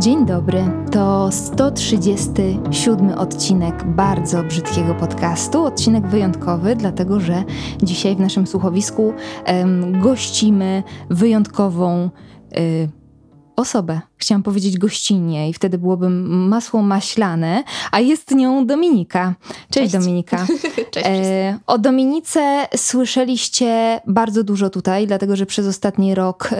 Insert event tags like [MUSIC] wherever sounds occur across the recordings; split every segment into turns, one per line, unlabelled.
Dzień dobry, to 137 odcinek bardzo brzydkiego podcastu. Odcinek wyjątkowy, dlatego że dzisiaj w naszym słuchowisku um, gościmy wyjątkową. Y, osobę. Chciałam powiedzieć gościnnie i wtedy byłoby masło maślane, a jest nią Dominika. Cześć, Cześć. Dominika. [LAUGHS]
Cześć. E,
o Dominice słyszeliście bardzo dużo tutaj, dlatego że przez ostatni rok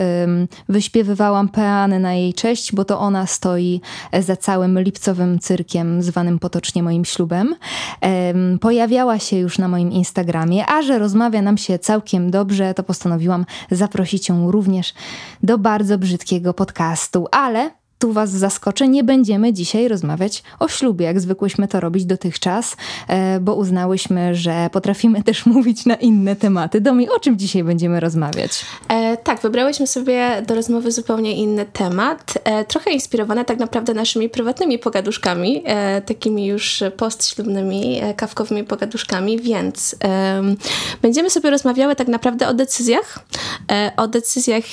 wyśpiewywałam peany na jej cześć, bo to ona stoi za całym lipcowym cyrkiem zwanym potocznie moim ślubem. pojawiała się już na moim Instagramie, a że rozmawia nam się całkiem dobrze, to postanowiłam zaprosić ją również do bardzo brzydkiego podcastu podcastu, ale tu Was zaskoczę, nie będziemy dzisiaj rozmawiać o ślubie, jak zwykłyśmy to robić dotychczas, e, bo uznałyśmy, że potrafimy [LAUGHS] też mówić na inne tematy. Domi, o czym dzisiaj będziemy rozmawiać?
E, tak, wybrałyśmy sobie do rozmowy zupełnie inny temat, e, trochę inspirowane tak naprawdę naszymi prywatnymi pogaduszkami, e, takimi już postślubnymi, e, kawkowymi pogaduszkami, więc będziemy sobie rozmawiały tak naprawdę o decyzjach, e, o decyzjach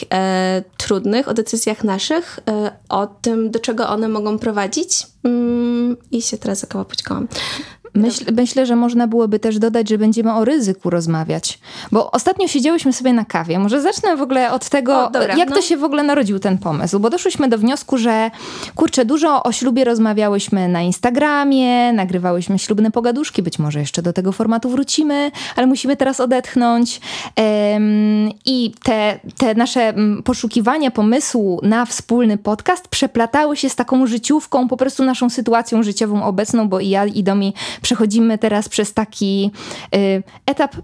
trudnych, o decyzjach naszych, o tym, do czego one mogą prowadzić. Mm, I się teraz zakołapućkałam.
Myśl, myślę, że można byłoby też dodać, że będziemy o ryzyku rozmawiać. Bo ostatnio siedziałyśmy sobie na kawie. Może zacznę w ogóle od tego, o, dobra, jak no. to się w ogóle narodził ten pomysł. Bo doszłyśmy do wniosku, że kurczę, dużo o ślubie rozmawiałyśmy na Instagramie, nagrywałyśmy ślubne pogaduszki. Być może jeszcze do tego formatu wrócimy, ale musimy teraz odetchnąć. I te, te nasze mm, poszukiwania pomysłu na wspólny podcast przeplatały się z taką życiówką, po prostu naszą sytuacją życiową obecną, bo i ja i Domi przechodzimy teraz przez taki y, etap, y,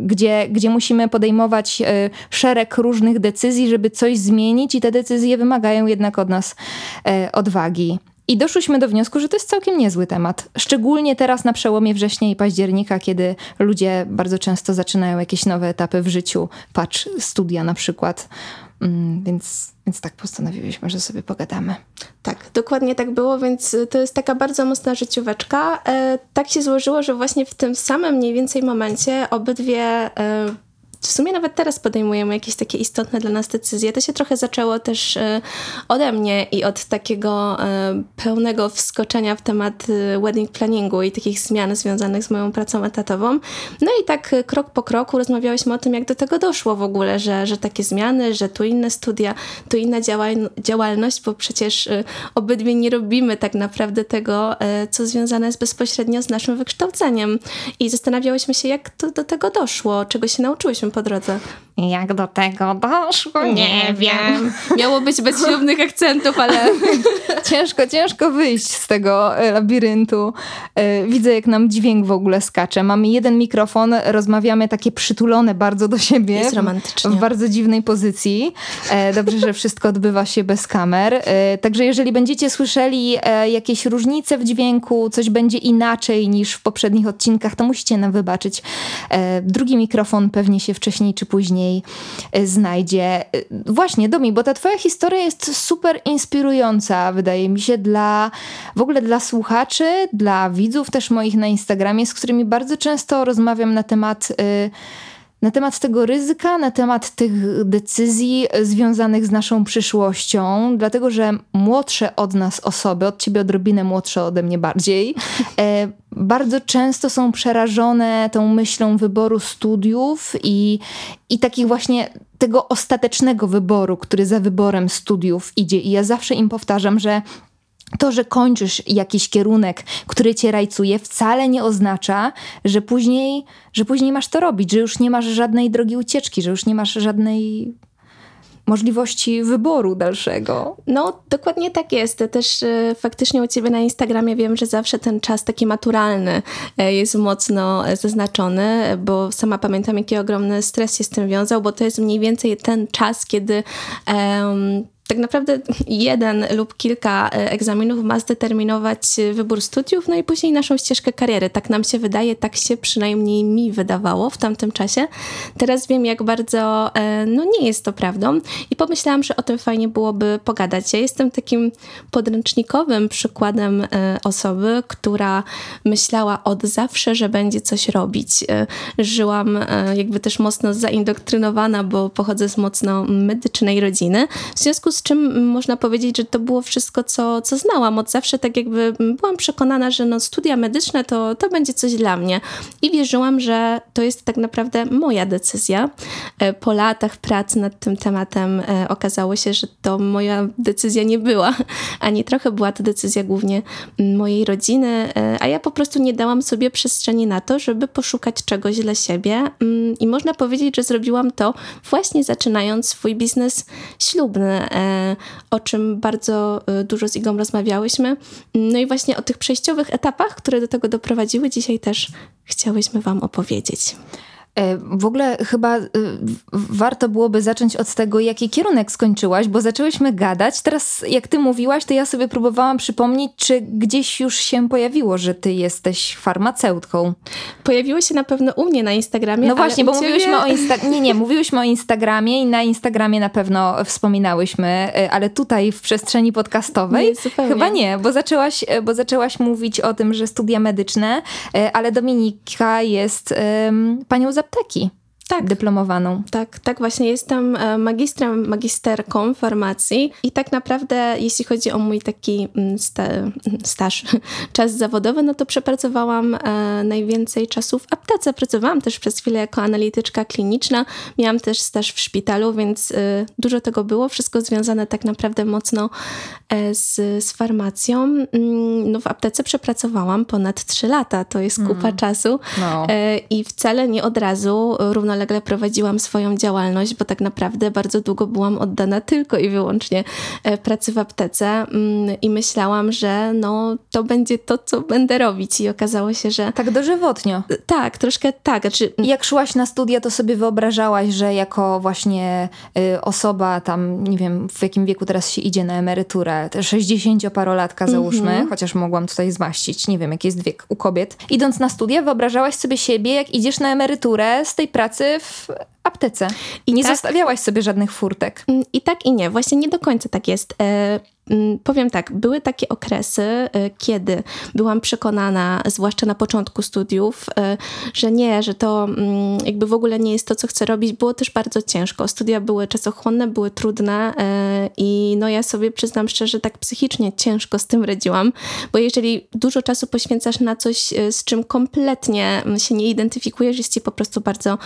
gdzie, gdzie musimy podejmować y, szereg różnych decyzji, żeby coś zmienić, i te decyzje wymagają jednak od nas odwagi. I doszłyśmy do wniosku, że to jest całkiem niezły temat. Szczególnie teraz na przełomie września i października, kiedy ludzie bardzo często zaczynają jakieś nowe etapy w życiu, patrz, studia na przykład. Mm, więc, więc tak postanowiłyśmy, że sobie pogadamy.
Tak, dokładnie tak było, więc to jest taka bardzo mocna życióweczka. E, tak się złożyło, że właśnie w tym samym mniej więcej momencie obydwie e, w sumie nawet teraz podejmujemy jakieś takie istotne dla nas decyzje. To się trochę zaczęło też e, ode mnie i od takiego e, pełnego wskoczenia w temat e, wedding planningu i takich zmian związanych z moją pracą etatową. No i tak krok po kroku rozmawiałyśmy o tym, jak do tego doszło w ogóle, że, że takie zmiany, że tu inne studia, tu inna działalność, bo przecież obydwie nie robimy tak naprawdę tego, co związane jest bezpośrednio z naszym wykształceniem. I zastanawiałyśmy się, jak to do tego doszło, czego się nauczyłyśmy po drodze.
Jak do tego doszło? Nie wiem.
Miało być bez ślubnych akcentów, ale [LAUGHS]
ciężko, ciężko wyjść z tego e, labiryntu. E, widzę, jak nam dźwięk w ogóle skacze. Mamy jeden mikrofon, rozmawiamy takie przytulone bardzo do siebie.
Jest romantycznie.
W bardzo dziwnej pozycji. E, dobrze, że wszystko odbywa się bez kamer. Także jeżeli będziecie słyszeli jakieś różnice w dźwięku, coś będzie inaczej niż w poprzednich odcinkach, to musicie nam wybaczyć. Drugi mikrofon pewnie się wcześniej czy później e, znajdzie. E, właśnie, Domi, bo ta twoja historia jest super inspirująca, wydaje mi się, dla w ogóle dla słuchaczy, dla widzów też moich na Instagramie, z którymi bardzo często rozmawiam na temat... Y na temat tego ryzyka, na temat tych decyzji związanych z naszą przyszłością, dlatego że młodsze od nas osoby, od ciebie odrobinę młodsze ode mnie bardziej, [LAUGHS] e, bardzo często są przerażone tą myślą wyboru studiów i, i takich właśnie tego ostatecznego wyboru, który za wyborem studiów idzie. I ja zawsze im powtarzam, że to, że kończysz jakiś kierunek, który cię rajcuje, wcale nie oznacza, że później, że później masz to robić, że już nie masz żadnej drogi ucieczki, że już nie masz żadnej możliwości wyboru dalszego.
No, dokładnie tak jest. Też e, faktycznie u ciebie na Instagramie wiem, że zawsze ten czas taki maturalny e, jest mocno zaznaczony, bo sama pamiętam, jaki ogromny stres się z tym wiązał, bo to jest mniej więcej ten czas, kiedy tak naprawdę jeden lub kilka e, egzaminów ma zdeterminować e, wybór studiów, no i później naszą ścieżkę kariery. Tak nam się wydaje, tak się przynajmniej mi wydawało w tamtym czasie. Teraz wiem, jak bardzo e, no nie jest to prawdą i pomyślałam, że o tym fajnie byłoby pogadać. Ja jestem takim podręcznikowym przykładem osoby, która myślała od zawsze, że będzie coś robić. Żyłam jakby też mocno zaindoktrynowana, bo pochodzę z mocno medycznej rodziny. W związku z z czym można powiedzieć, że to było wszystko, co, co znałam. Od zawsze tak jakby byłam przekonana, że no studia medyczne to, to będzie coś dla mnie. I wierzyłam, że to jest tak naprawdę moja decyzja. E, po latach pracy nad tym tematem e, okazało się, że to moja decyzja nie była, ani trochę była to decyzja głównie mojej rodziny, e, a ja po prostu nie dałam sobie przestrzeni na to, żeby poszukać czegoś dla siebie. Mm, I można powiedzieć, że zrobiłam to właśnie zaczynając swój biznes ślubny, o czym bardzo dużo z Igą rozmawiałyśmy. No i właśnie o tych przejściowych etapach, które do tego doprowadziły, dzisiaj też chciałyśmy Wam opowiedzieć.
E, w ogóle chyba y, warto byłoby zacząć od tego, jaki kierunek skończyłaś, bo zaczęłyśmy gadać. Teraz, jak ty mówiłaś, to ja sobie próbowałam przypomnieć, czy gdzieś już się pojawiło, że ty jesteś farmaceutką.
Pojawiło się na pewno u mnie na Instagramie.
No właśnie, bo ciebie... mówiłyśmy o Insta... Nie, nie, mówiłyśmy o Instagramie i na Instagramie na pewno wspominałyśmy, e, ale tutaj w przestrzeni podcastowej
nie,
chyba nie, bo zaczęłaś, e, bo zaczęłaś mówić o tym, że studia medyczne, ale Dominika jest um, panią za apteki tak. dyplomowaną.
Tak, tak właśnie jestem e, magistrem, magisterką farmacji i tak naprawdę jeśli chodzi o mój taki mm, sta staż, [LAUGHS] czas zawodowy, no to przepracowałam e, najwięcej czasu w aptece. Pracowałam też przez chwilę jako analityczka kliniczna, miałam też staż w szpitalu, więc e, dużo tego było, wszystko związane tak naprawdę mocno z, z farmacją. Mm, no w aptece przepracowałam ponad 3 lata, to jest kupa mm. czasu no. i wcale nie od razu równo równolegle prowadziłam swoją działalność, bo tak naprawdę bardzo długo byłam oddana tylko i wyłącznie e, pracy w aptece mm, i myślałam, że no, to będzie to, co będę robić i okazało się, że...
Tak dożywotnio.
Tak, troszkę tak. Znaczy...
Jak szłaś na studia, to sobie wyobrażałaś, że jako właśnie y, osoba tam, nie wiem, w jakim wieku teraz się idzie na emeryturę, 60-parolatka załóżmy, mm -hmm. chociaż mogłam tutaj zmaścić, nie wiem, jaki jest wiek u kobiet. Idąc na studia, wyobrażałaś sobie siebie, jak idziesz na emeryturę z tej pracy w aptece. I nie tak, zostawiałaś sobie żadnych furtek.
Mm, I tak i nie. Właśnie nie do końca tak jest. E, powiem tak, były takie okresy, y, kiedy byłam przekonana, zwłaszcza na początku studiów, y, że nie, że to mm, jakby w ogóle nie jest to, co chcę robić. Było też bardzo ciężko. Studia były czasochłonne, były trudne y, i no ja sobie przyznam szczerze, tak psychicznie ciężko z tym radziłam, bo jeżeli dużo czasu poświęcasz na coś, z czym kompletnie się nie identyfikujesz, jest ci po prostu bardzo,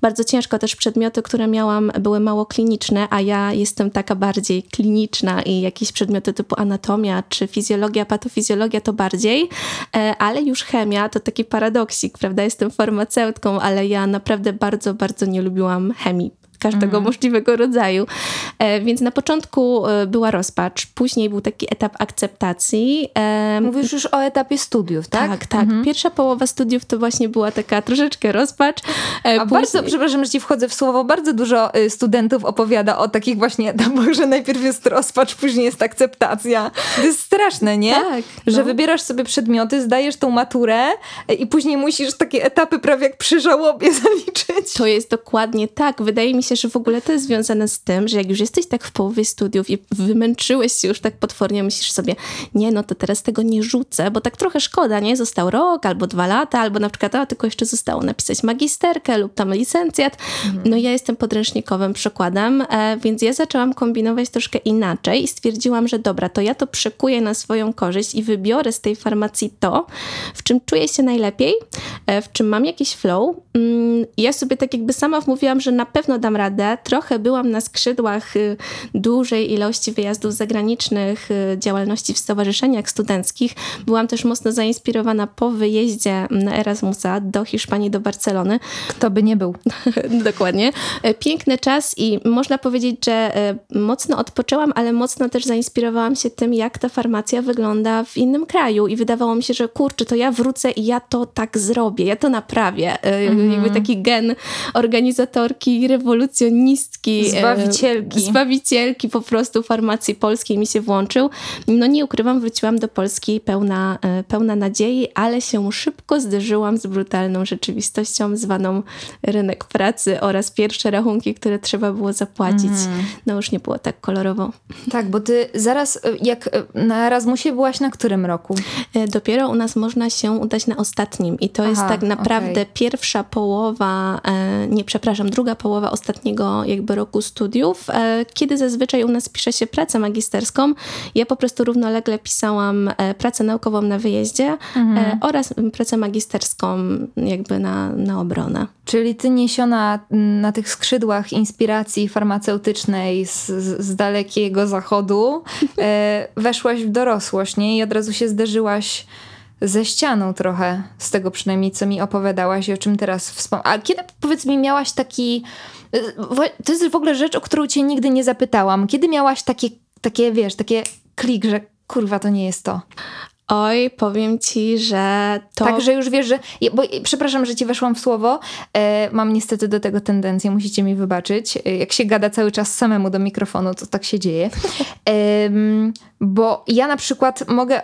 bardzo ciężko. Też przedmioty, które miałam, były mało kliniczne, a ja jestem taka bardziej kliniczna i jakieś przedmioty przedmioty typu anatomia czy fizjologia, patofizjologia to bardziej, e, ale już chemia to taki paradoksik, prawda? Jestem farmaceutką, ale ja naprawdę bardzo, bardzo nie lubiłam chemii każdego mhm. możliwego rodzaju. E, więc na początku e, była rozpacz, później był taki etap akceptacji.
E, Mówisz już o etapie studiów, tak?
Tak, tak. Mhm. Pierwsza połowa studiów to właśnie była taka troszeczkę rozpacz.
A później... bardzo, przepraszam, że ci wchodzę w słowo, bardzo dużo y, studentów opowiada o takich właśnie [LAUGHS] etapach, że najpierw jest rozpacz, później jest akceptacja. To jest straszne, nie?
Tak.
No. Że wybierasz sobie przedmioty, zdajesz tą maturę i później musisz takie etapy prawie jak przy żałobie [LAUGHS] zaliczyć.
To jest dokładnie tak. Wydaje mi się, że w ogóle to jest związane z tym, że jak już jesteś tak w połowie studiów i wymęczyłeś się już tak potwornie, myślisz sobie, nie, no to teraz tego nie rzucę, bo tak trochę szkoda, nie? Został rok albo dwa lata, albo na przykład, a tylko jeszcze zostało napisać magisterkę lub tam licencjat. Mhm. No ja jestem podręcznikowym przykładem, e, więc ja zaczęłam kombinować troszkę inaczej i stwierdziłam, że dobra, to ja to przekuję na swoją korzyść i wybiorę z tej farmacji to, w czym czuję się najlepiej, e, w czym mam jakiś flow. Mm, ja sobie tak jakby sama wmówiłam, że na pewno dam radę. Trochę byłam na skrzydłach y, dużej ilości wyjazdów zagranicznych, y, działalności w stowarzyszeniach studenckich. Byłam też mocno zainspirowana po wyjeździe na Erasmusa do Hiszpanii, do Barcelony.
Kto by nie był. [LAUGHS]
Dokładnie. E, piękny czas i można powiedzieć, że e, mocno odpoczęłam, ale mocno też zainspirowałam się tym, jak ta farmacja wygląda w innym kraju i wydawało mi się, że kurczę, to ja wrócę i ja to tak zrobię, ja to naprawię. Mm. Jakby taki gen organizatorki rewolucji rewolucjonistki,
zbawicielki.
zbawicielki po prostu farmacji polskiej mi się włączył. No nie ukrywam, wróciłam do Polski pełna, e, pełna nadziei, ale się szybko zderzyłam z brutalną rzeczywistością zwaną rynek pracy oraz pierwsze rachunki, które trzeba było zapłacić. Mm. No już nie było tak kolorowo.
Tak, bo ty zaraz, e, jak e, na Erasmusie byłaś na którym roku?
Dopiero u nas można się udać na ostatnim i to Aha, jest tak naprawdę okay. pierwsza połowa, nie przepraszam, druga połowa ostatniego ostatniego jakby roku studiów, e, kiedy zazwyczaj u nas pisze się pracę magisterską. Ja po prostu równolegle pisałam e, pracę naukową na wyjeździe mhm. oraz pracę magisterską jakby na, na obronę.
Czyli ty niesiona na tych skrzydłach inspiracji farmaceutycznej z, z dalekiego zachodu [LAUGHS] weszłaś w dorosłość, nie? I od razu się zderzyłaś ze ścianą trochę, z tego przynajmniej, co mi opowiadałaś i o czym teraz wspomniałaś. A kiedy, powiedz mi, miałaś taki... To jest w ogóle rzecz, o którą cię nigdy nie zapytałam. Kiedy miałaś takie, takie wiesz, takie klik, że kurwa, to nie jest to?
Oj, powiem ci, że to.
Także już wiesz, że. Bo, przepraszam, że ci weszłam w słowo. E, mam niestety do tego tendencję, musicie mi wybaczyć. E, jak się gada cały czas samemu do mikrofonu, to tak się dzieje. [LAUGHS] E, bo ja na przykład mogę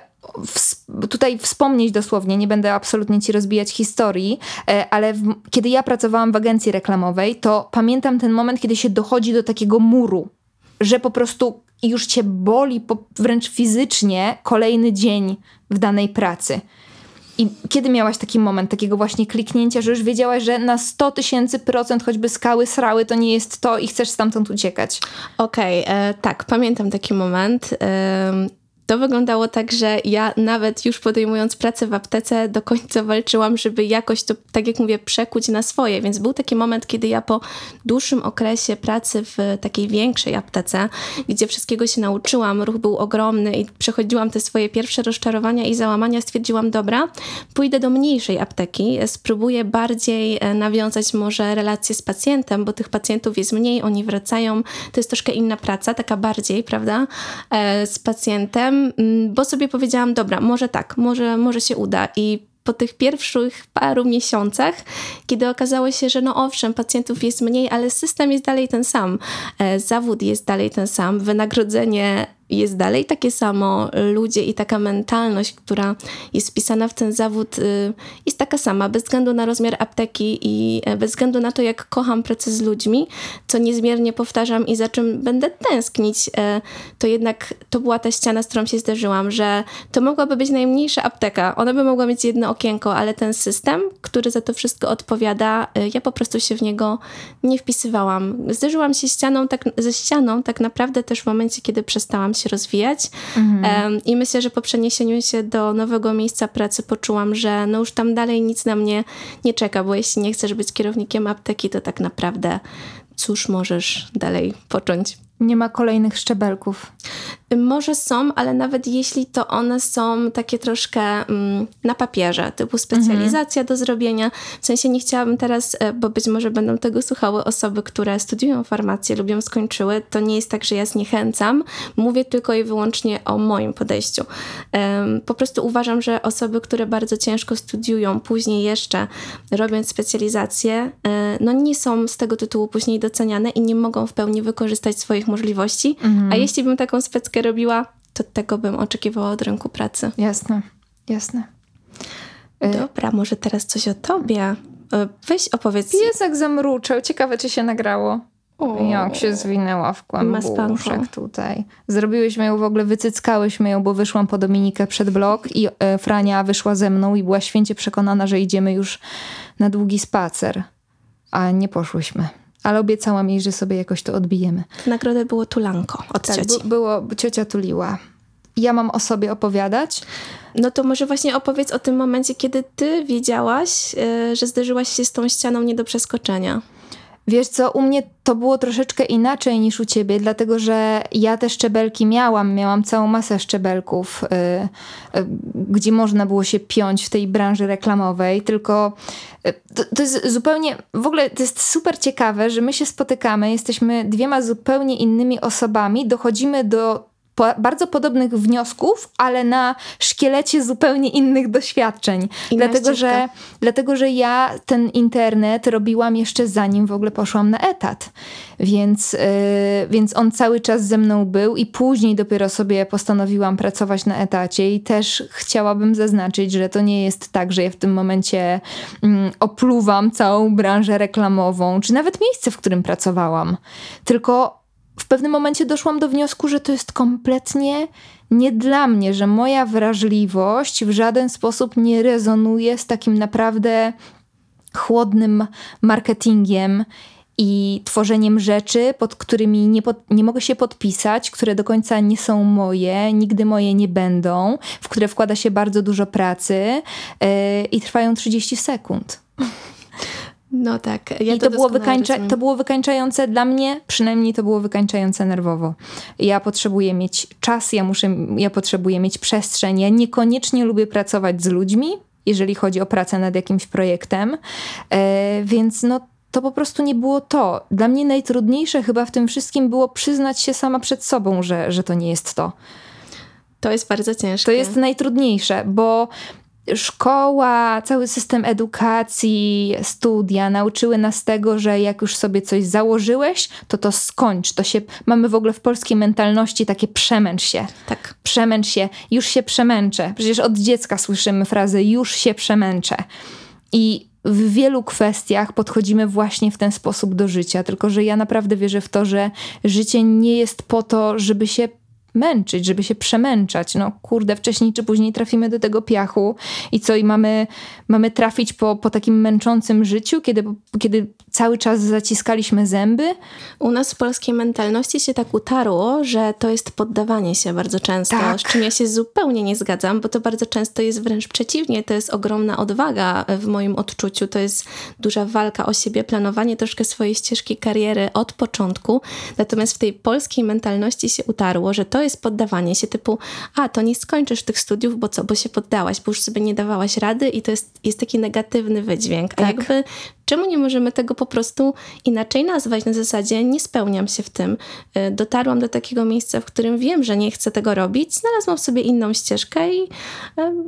tutaj wspomnieć dosłownie, nie będę absolutnie ci rozbijać historii, e, ale w, kiedy ja pracowałam w agencji reklamowej, to pamiętam ten moment, kiedy się dochodzi do takiego muru, że po prostu już cię boli po, wręcz fizycznie kolejny dzień w danej pracy. I kiedy miałaś taki moment, takiego właśnie kliknięcia, że już wiedziałaś, że na 100 tysięcy procent choćby skały, srały, to nie jest to i chcesz stamtąd uciekać?
Okej, okay, e, tak, pamiętam taki moment. To wyglądało tak, że ja nawet już podejmując pracę w aptece do końca walczyłam, żeby jakoś to, tak jak mówię, przekuć na swoje. Więc był taki moment, kiedy ja po dłuższym okresie pracy w takiej większej aptece, gdzie wszystkiego się nauczyłam, ruch był ogromny i przechodziłam te swoje pierwsze rozczarowania i załamania, stwierdziłam, dobra, pójdę do mniejszej apteki, spróbuję bardziej e, nawiązać może relacje z pacjentem, bo tych pacjentów jest mniej, oni wracają. To jest troszkę inna praca, taka bardziej, prawda, e, z pacjentem Mm, bo sobie powiedziałam, dobra, może tak, może, może się uda. I po tych pierwszych paru miesiącach, kiedy okazało się, że no owszem, pacjentów jest mniej, ale system jest dalej ten sam, e, zawód jest dalej ten sam, wynagrodzenie jest dalej takie samo. Ludzie i taka mentalność, która jest wpisana w ten zawód, y, jest taka sama, bez względu na rozmiar apteki i e, bez względu na to, jak kocham pracę z ludźmi, co niezmiernie powtarzam i za czym będę tęsknić, e, to jednak to była ta ściana, z którą się zderzyłam, że to mogłaby być najmniejsza apteka. Ona by mogła mieć jedno okienko, ale ten system, który za to wszystko odpowiada, e, ja po prostu się w niego nie wpisywałam. Zderzyłam się ścianą, tak, ze ścianą tak naprawdę też w momencie, kiedy przestałam się się rozwijać. Mhm. I myślę, że po przeniesieniu się do nowego miejsca pracy poczułam, że no już tam dalej nic na mnie nie czeka, bo jeśli nie chcesz być kierownikiem apteki, to tak naprawdę cóż możesz dalej począć.
Nie ma kolejnych szczebelków.
Może są, ale nawet jeśli to one są takie troszkę mm, na papierze, typu specjalizacja mhm. do zrobienia. W sensie nie chciałabym teraz, e, bo być może będą tego słuchały osoby, które studiują farmację lub ją skończyły. To nie jest tak, że ja zniechęcam. Mówię tylko i wyłącznie o moim podejściu. Um, po prostu uważam, że osoby, które bardzo ciężko studiują, później jeszcze robiąc specjalizację, e, no nie są z tego tytułu później doceniane i nie mogą w pełni wykorzystać swoich możliwości. Mhm. A jeśli bym taką speckę robiła, to tego bym oczekiwała od rynku pracy.
Jasne, jasne.
Y, Dobra, może teraz coś o tobie. Y, weź opowiedz.
Piesek zamruczał. Ciekawe, czy się nagrało. O, Jak się zwinęła w kłębuszek tutaj. Zrobiłyśmy ją w ogóle, wycyckałyśmy ją, bo wyszłam po Dominikę przed blok i e, Frania wyszła ze mną i była święcie przekonana, że idziemy już na długi spacer. A nie poszłyśmy ale obiecałam jej, że sobie jakoś to odbijemy.
Nagrodę było tulanko od tak, cioci.
było, ciocia tuliła. Ja mam o sobie opowiadać?
No to może właśnie opowiedz o tym momencie, kiedy ty wiedziałaś, yy, że zderzyłaś się z tą ścianą nie do przeskoczenia.
Wiesz co, u mnie to było troszeczkę inaczej niż u ciebie, dlatego że ja te szczebelki miałam, miałam całą masę szczebelków, yy, yy, gdzie można było się piąć w tej branży reklamowej, tylko yy, to, to, jest zupełnie, w ogóle to jest super ciekawe, że my się spotykamy, jesteśmy dwiema zupełnie innymi osobami, dochodzimy do po, bardzo podobnych wniosków, ale na szkielecie zupełnie innych doświadczeń. dlatego że, dlatego, że ja ten internet robiłam jeszcze zanim w ogóle poszłam na etat. Więc, yy, więc on cały czas ze mną był i później dopiero sobie postanowiłam pracować na etacie i też chciałabym zaznaczyć, że to nie jest tak, że ja w tym momencie mm, opluwam całą branżę reklamową, czy nawet miejsce, w którym pracowałam. Tylko w pewnym momencie doszłam do wniosku, że to jest kompletnie nie dla mnie, że moja wrażliwość w żaden sposób nie rezonuje z takim naprawdę chłodnym marketingiem i tworzeniem rzeczy, pod którymi nie, pod, nie mogę się podpisać, które do końca nie są moje, nigdy moje nie będą, w które wkłada się bardzo dużo pracy yy, i trwają 30 sekund. [LAUGHS]
No tak. Ja
I to, to było, wykańcza, to było wykańczające dla mnie, przynajmniej to było wykańczające nerwowo. Ja potrzebuję mieć czas, ja, muszę, ja potrzebuję mieć przestrzeń. Ja niekoniecznie lubię pracować z ludźmi, jeżeli chodzi o pracę nad jakimś projektem, e, więc no to po prostu nie było to. Dla mnie najtrudniejsze chyba w tym wszystkim było przyznać się sama przed sobą, że, że to nie jest to.
To jest bardzo ciężkie.
To jest najtrudniejsze, bo szkoła, cały system edukacji, studia nauczyły nas tego, że jak już sobie coś założyłeś, to to skończ. To się, mamy w ogóle w polskiej mentalności takie przemęcz się.
Tak.
Przemęcz się, już się przemęczę. Przecież od dziecka słyszymy frazę już się przemęczę. I w wielu kwestiach podchodzimy właśnie w ten sposób do życia, tylko że ja naprawdę wierzę w to, że życie nie jest po to, żeby się męczyć, żeby się przemęczać. No kurde, wcześniej czy później trafimy do tego piachu i co, i mamy, mamy trafić po, po takim męczącym życiu, kiedy, kiedy cały czas zaciskaliśmy zęby?
U nas w polskiej mentalności się tak utarło, że to jest poddawanie się bardzo często, tak. z czym ja się zupełnie nie zgadzam, bo to bardzo często jest wręcz przeciwnie, to jest ogromna odwaga w moim odczuciu, to jest duża walka o siebie, planowanie troszkę swojej ścieżki kariery od początku, natomiast w tej polskiej mentalności się utarło, że to jest poddawanie się typu, a to nie skończysz tych studiów, bo co, bo się poddałaś, bo już sobie nie dawałaś rady i to jest, jest taki negatywny wydźwięk. Tak. A jakby czemu nie możemy tego po prostu inaczej nazwać na zasadzie nie spełniam się w tym. Y, dotarłam do takiego miejsca, w którym wiem, że nie chcę tego robić, znalazłam sobie inną ścieżkę i y,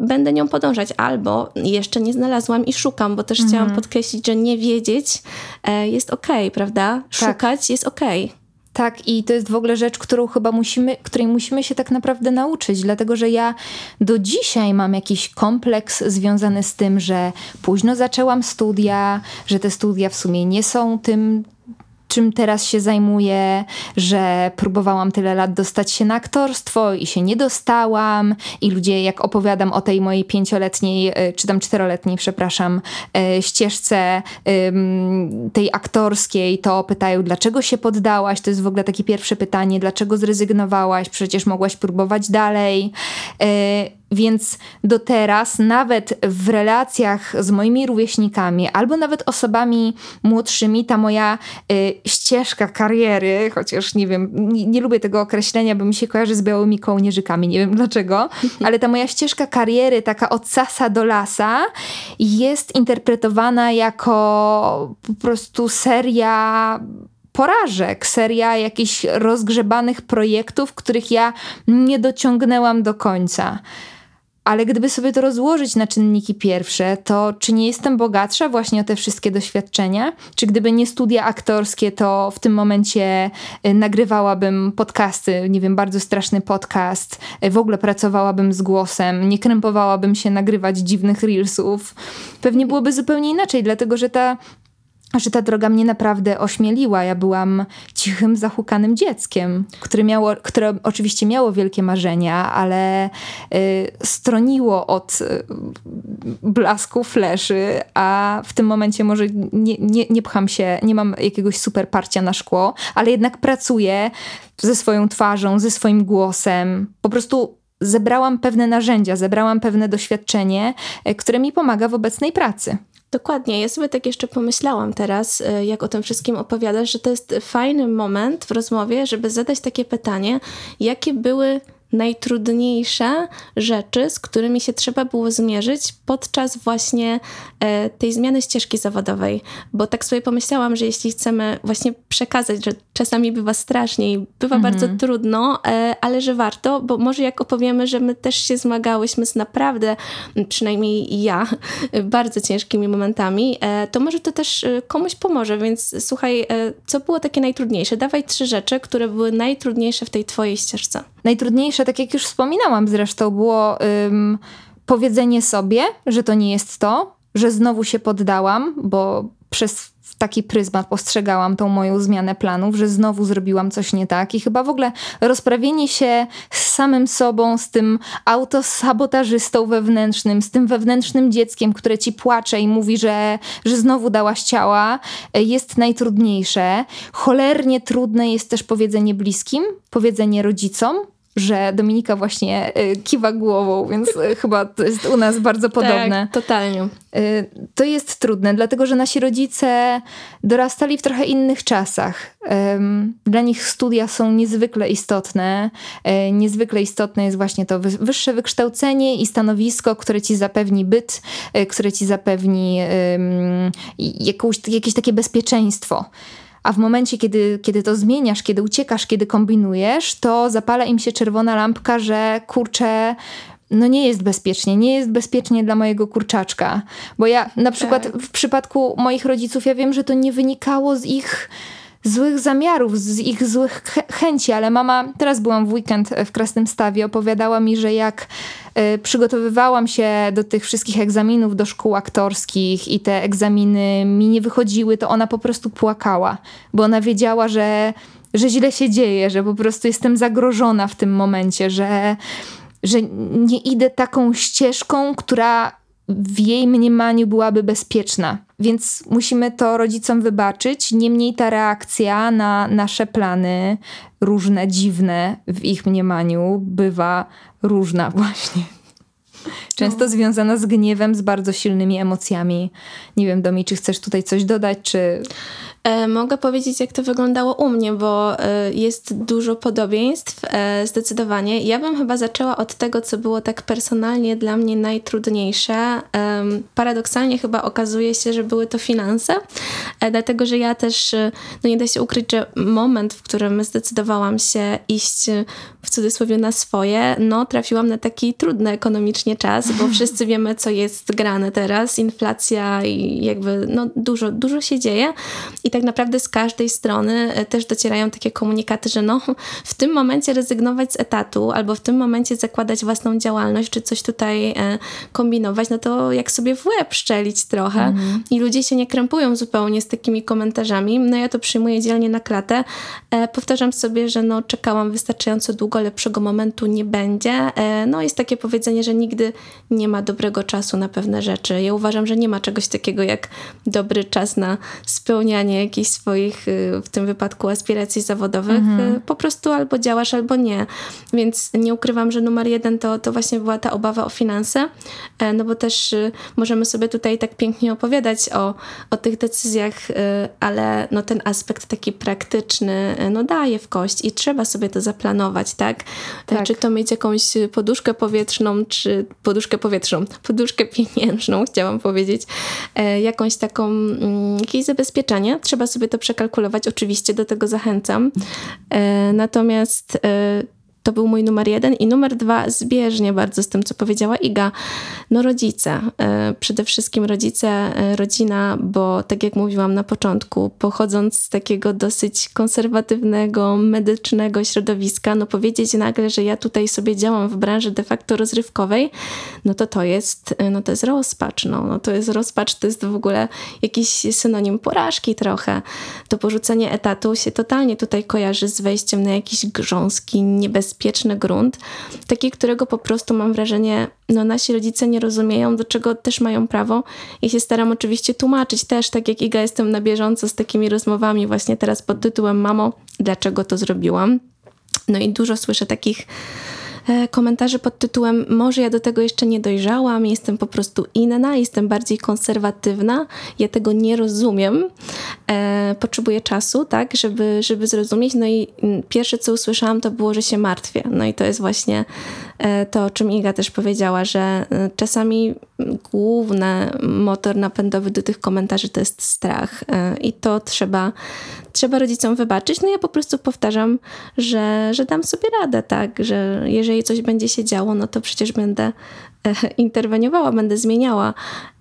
będę nią podążać. Albo jeszcze nie znalazłam i szukam, bo też mhm. chciałam podkreślić, że nie wiedzieć y, jest okej, okay, prawda? Tak. Szukać tak. jest okej. Okay.
Tak, i to jest w ogóle rzecz, którą chyba musimy, której musimy się tak naprawdę nauczyć, dlatego że ja do dzisiaj mam jakiś kompleks związany z tym, że późno zaczęłam studia, że te studia w sumie nie są tym, czym teraz się zajmuję, że próbowałam tyle lat dostać się na aktorstwo i się nie dostałam. I ludzie, jak opowiadam o tej mojej pięcioletniej, e, czy tam czteroletniej, przepraszam, e, ścieżce tej aktorskiej, to pytają, dlaczego się poddałaś? To jest w ogóle takie pierwsze pytanie, dlaczego zrezygnowałaś? Przecież mogłaś próbować dalej. Więc do teraz, nawet w relacjach z moimi rówieśnikami, albo nawet osobami młodszymi, ta moja y, ścieżka kariery, chociaż nie wiem, nie, nie, lubię tego określenia, bo mi się kojarzy z białymi kołnierzykami, nie wiem [LAUGHS] dlaczego, ale ta moja ścieżka kariery, taka od sasa do lasa, jest interpretowana jako po prostu seria porażek, seria jakichś rozgrzebanych projektów, których ja nie dociągnęłam do końca. Ale gdyby sobie to rozłożyć na czynniki pierwsze, to czy nie jestem bogatsza właśnie o te wszystkie doświadczenia? Czy gdyby nie studia aktorskie, to w tym momencie y, nagrywałabym podcasty, nie wiem, bardzo straszny podcast, y, w ogóle pracowałabym z głosem, nie krępowałabym się nagrywać dziwnych reelsów. Pewnie byłoby zupełnie inaczej, dlatego że ta że ta droga mnie naprawdę ośmieliła. Ja byłam cichym, zahukanym dzieckiem, które, miało, które oczywiście miało wielkie marzenia, ale y, stroniło od y, blasku, fleszy, a w tym momencie może nie, nie, nie pcham się, nie mam jakiegoś super parcia na szkło, ale jednak pracuję ze swoją twarzą, ze swoim głosem. Po prostu zebrałam pewne narzędzia, zebrałam pewne doświadczenie, y, które mi pomaga w obecnej pracy.
Dokładnie. Ja sobie tak jeszcze pomyślałam teraz, e, jak o tym wszystkim opowiadasz, że to jest fajny moment w rozmowie, żeby zadać takie pytanie, jakie były najtrudniejsze rzeczy, z którymi się trzeba było zmierzyć podczas właśnie e, tej zmiany ścieżki zawodowej. Bo tak sobie pomyślałam, że jeśli chcemy właśnie przekazać, że czasami bywa straszniej, bywa mhm. bardzo trudno, e, ale że warto, bo może jak opowiemy, że my też się zmagałyśmy z naprawdę, przynajmniej ja, bardzo ciężkimi momentami, e, to może to też komuś pomoże. Więc słuchaj, co było takie najtrudniejsze? Dawaj trzy rzeczy, które były najtrudniejsze w tej twojej ścieżce.
Najtrudniejsze, tak jak już wspominałam zresztą, było ym, powiedzenie sobie, że to nie jest to, że znowu się poddałam, bo przez taki pryzmat postrzegałam tą moją zmianę planów, że znowu zrobiłam coś nie tak i chyba w ogóle rozprawienie się z samym sobą, z tym autosabotażystą wewnętrznym, z tym wewnętrznym dzieckiem, które ci płacze i mówi, że, że znowu dałaś ciała, jest najtrudniejsze. Cholernie trudne jest też powiedzenie bliskim, powiedzenie rodzicom, że Dominika właśnie y, kiwa głową, więc y, chyba to jest u nas bardzo podobne.
Tak, totalnie.
Y, to jest trudne, dlatego że nasi rodzice dorastali w trochę innych czasach. Dla nich studia są niezwykle istotne. Niezwykle istotne jest właśnie to wyższe wykształcenie i stanowisko, które ci zapewni byt, które ci zapewni jakąś, jakieś takie bezpieczeństwo. A w momencie, kiedy, kiedy to zmieniasz, kiedy uciekasz, kiedy kombinujesz, to zapala im się czerwona lampka, że kurczę, no nie jest bezpiecznie, nie jest bezpiecznie dla mojego kurczaczka. Bo ja na przykład tak. w przypadku moich rodziców, ja wiem, że to nie wynikało z ich złych zamiarów, z ich złych chęci, ale mama, teraz byłam w weekend w Krasnym Stawie, opowiadała mi, że jak przygotowywałam się do tych wszystkich egzaminów do szkół aktorskich i te egzaminy mi nie wychodziły, to ona po prostu płakała, bo ona wiedziała, że, że źle się dzieje, że po prostu jestem zagrożona w tym momencie, że, że nie idę taką ścieżką, która w jej mniemaniu byłaby bezpieczna. Więc musimy to rodzicom wybaczyć. Niemniej ta reakcja na nasze plany, różne, dziwne w ich mniemaniu, bywa różna [LAUGHS] właśnie. Często no. związana z gniewem, z bardzo silnymi emocjami. Nie wiem, Domi, czy chcesz tutaj coś dodać, czy.
E, mogę powiedzieć, jak to wyglądało u mnie, bo e, jest dużo podobieństw, e, zdecydowanie. Ja bym chyba zaczęła od tego, co było tak personalnie dla mnie najtrudniejsze. Paradoksalnie chyba okazuje się, że były to finanse, dlatego że ja też, no nie da się ukryć, że moment, w którym zdecydowałam się iść w cudzysłowie na swoje, no trafiłam na taki trudny ekonomicznie czas, bo [LAUGHS] wszyscy wiemy, co jest grane teraz, inflacja i jakby no dużo, dużo się dzieje. I tak naprawdę z każdej strony e, też docierają takie komunikaty, że no, w tym momencie rezygnować z etatu albo w tym momencie zakładać własną działalność, czy coś tutaj e, kombinować, no to jak sobie w łeb szczelić trochę mm. i ludzie się nie krępują zupełnie z takimi komentarzami. No ja to przyjmuję dzielnie na klatę. E, powtarzam sobie, że no czekałam wystarczająco długo, lepszego momentu nie będzie. no jest takie powiedzenie, że nigdy nie ma dobrego czasu na pewne rzeczy. Ja uważam, że nie ma czegoś takiego jak dobry czas na spełnianie jakichś swoich, y, w tym wypadku, aspiracji zawodowych, mhm. Y, po prostu albo działasz, albo nie. Więc nie ukrywam, że numer jeden to, to właśnie była ta obawa o finanse, e, no bo też y, możemy sobie tutaj tak pięknie opowiadać o, o tych decyzjach, ale no ten aspekt taki praktyczny, no daje w kość i trzeba sobie to zaplanować, tak? tak. Czy to mieć jakąś poduszkę powietrzną, czy poduszkę powietrzną, poduszkę pieniężną, [LAUGHS] chciałam powiedzieć, e, jakąś taką, mm, jakieś zabezpieczenie, trzeba sobie to przekalkulować. Oczywiście do tego zachęcam. E, natomiast e, to był mój numer jeden. I numer dwa, zbieżnie bardzo z tym, co powiedziała Iga. No rodzice, e, przede wszystkim rodzice, e, rodzina, bo tak jak mówiłam na początku, pochodząc z takiego dosyć konserwatywnego, medycznego środowiska, no powiedzieć nagle, że ja tutaj sobie działam w branży de facto rozrywkowej, no to to jest, e, no to jest rozpacz, no, no to jest rozpacz, to jest w ogóle jakiś synonim porażki trochę. To porzucenie etatu się totalnie tutaj kojarzy z wejściem na jakiś grząski, niebezpieczny bezpieczny grunt, taki, którego po prostu mam wrażenie, no nasi rodzice nie rozumieją, do czego też mają prawo. I się staram oczywiście tłumaczyć też, tak jak Iga jestem na bieżąco z takimi rozmowami właśnie teraz pod tytułem Mamo, dlaczego to zrobiłam? No i dużo słyszę takich komentarzy pod tytułem Może ja do tego jeszcze nie dojrzałam, jestem po prostu inna, jestem bardziej konserwatywna, ja tego nie rozumiem, e, potrzebuję czasu, tak, żeby, żeby zrozumieć. No i mm, pierwsze, co usłyszałam, to było, że się martwię. No i to jest właśnie e, to, o czym Iga też powiedziała, że czasami główny motor napędowy do tych komentarzy to jest strach i to trzeba, trzeba rodzicom wybaczyć. No ja po prostu powtarzam, że, że dam sobie radę, tak, że jeżeli coś będzie się działo, no to przecież będę e, interweniowała, będę zmieniała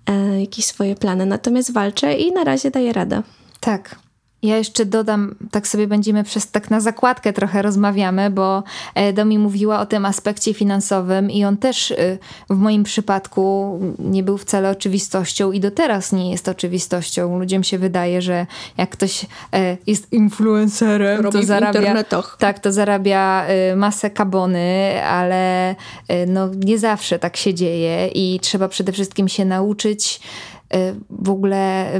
e, jakieś swoje plany. Natomiast walczę i na razie daję radę.
Tak. Ja jeszcze dodam, tak sobie będziemy przez tak na zakładkę trochę rozmawiamy, bo e, Domi mówiła o tym aspekcie finansowym i on też e, w moim przypadku nie był wcale oczywistością i do teraz nie jest oczywistością. Ludziom się wydaje, że jak ktoś e, jest influencerem,
Robi
to zarabia tak, to zarabia masę kabony, ale no nie zawsze tak się dzieje i trzeba przede wszystkim się nauczyć w ogóle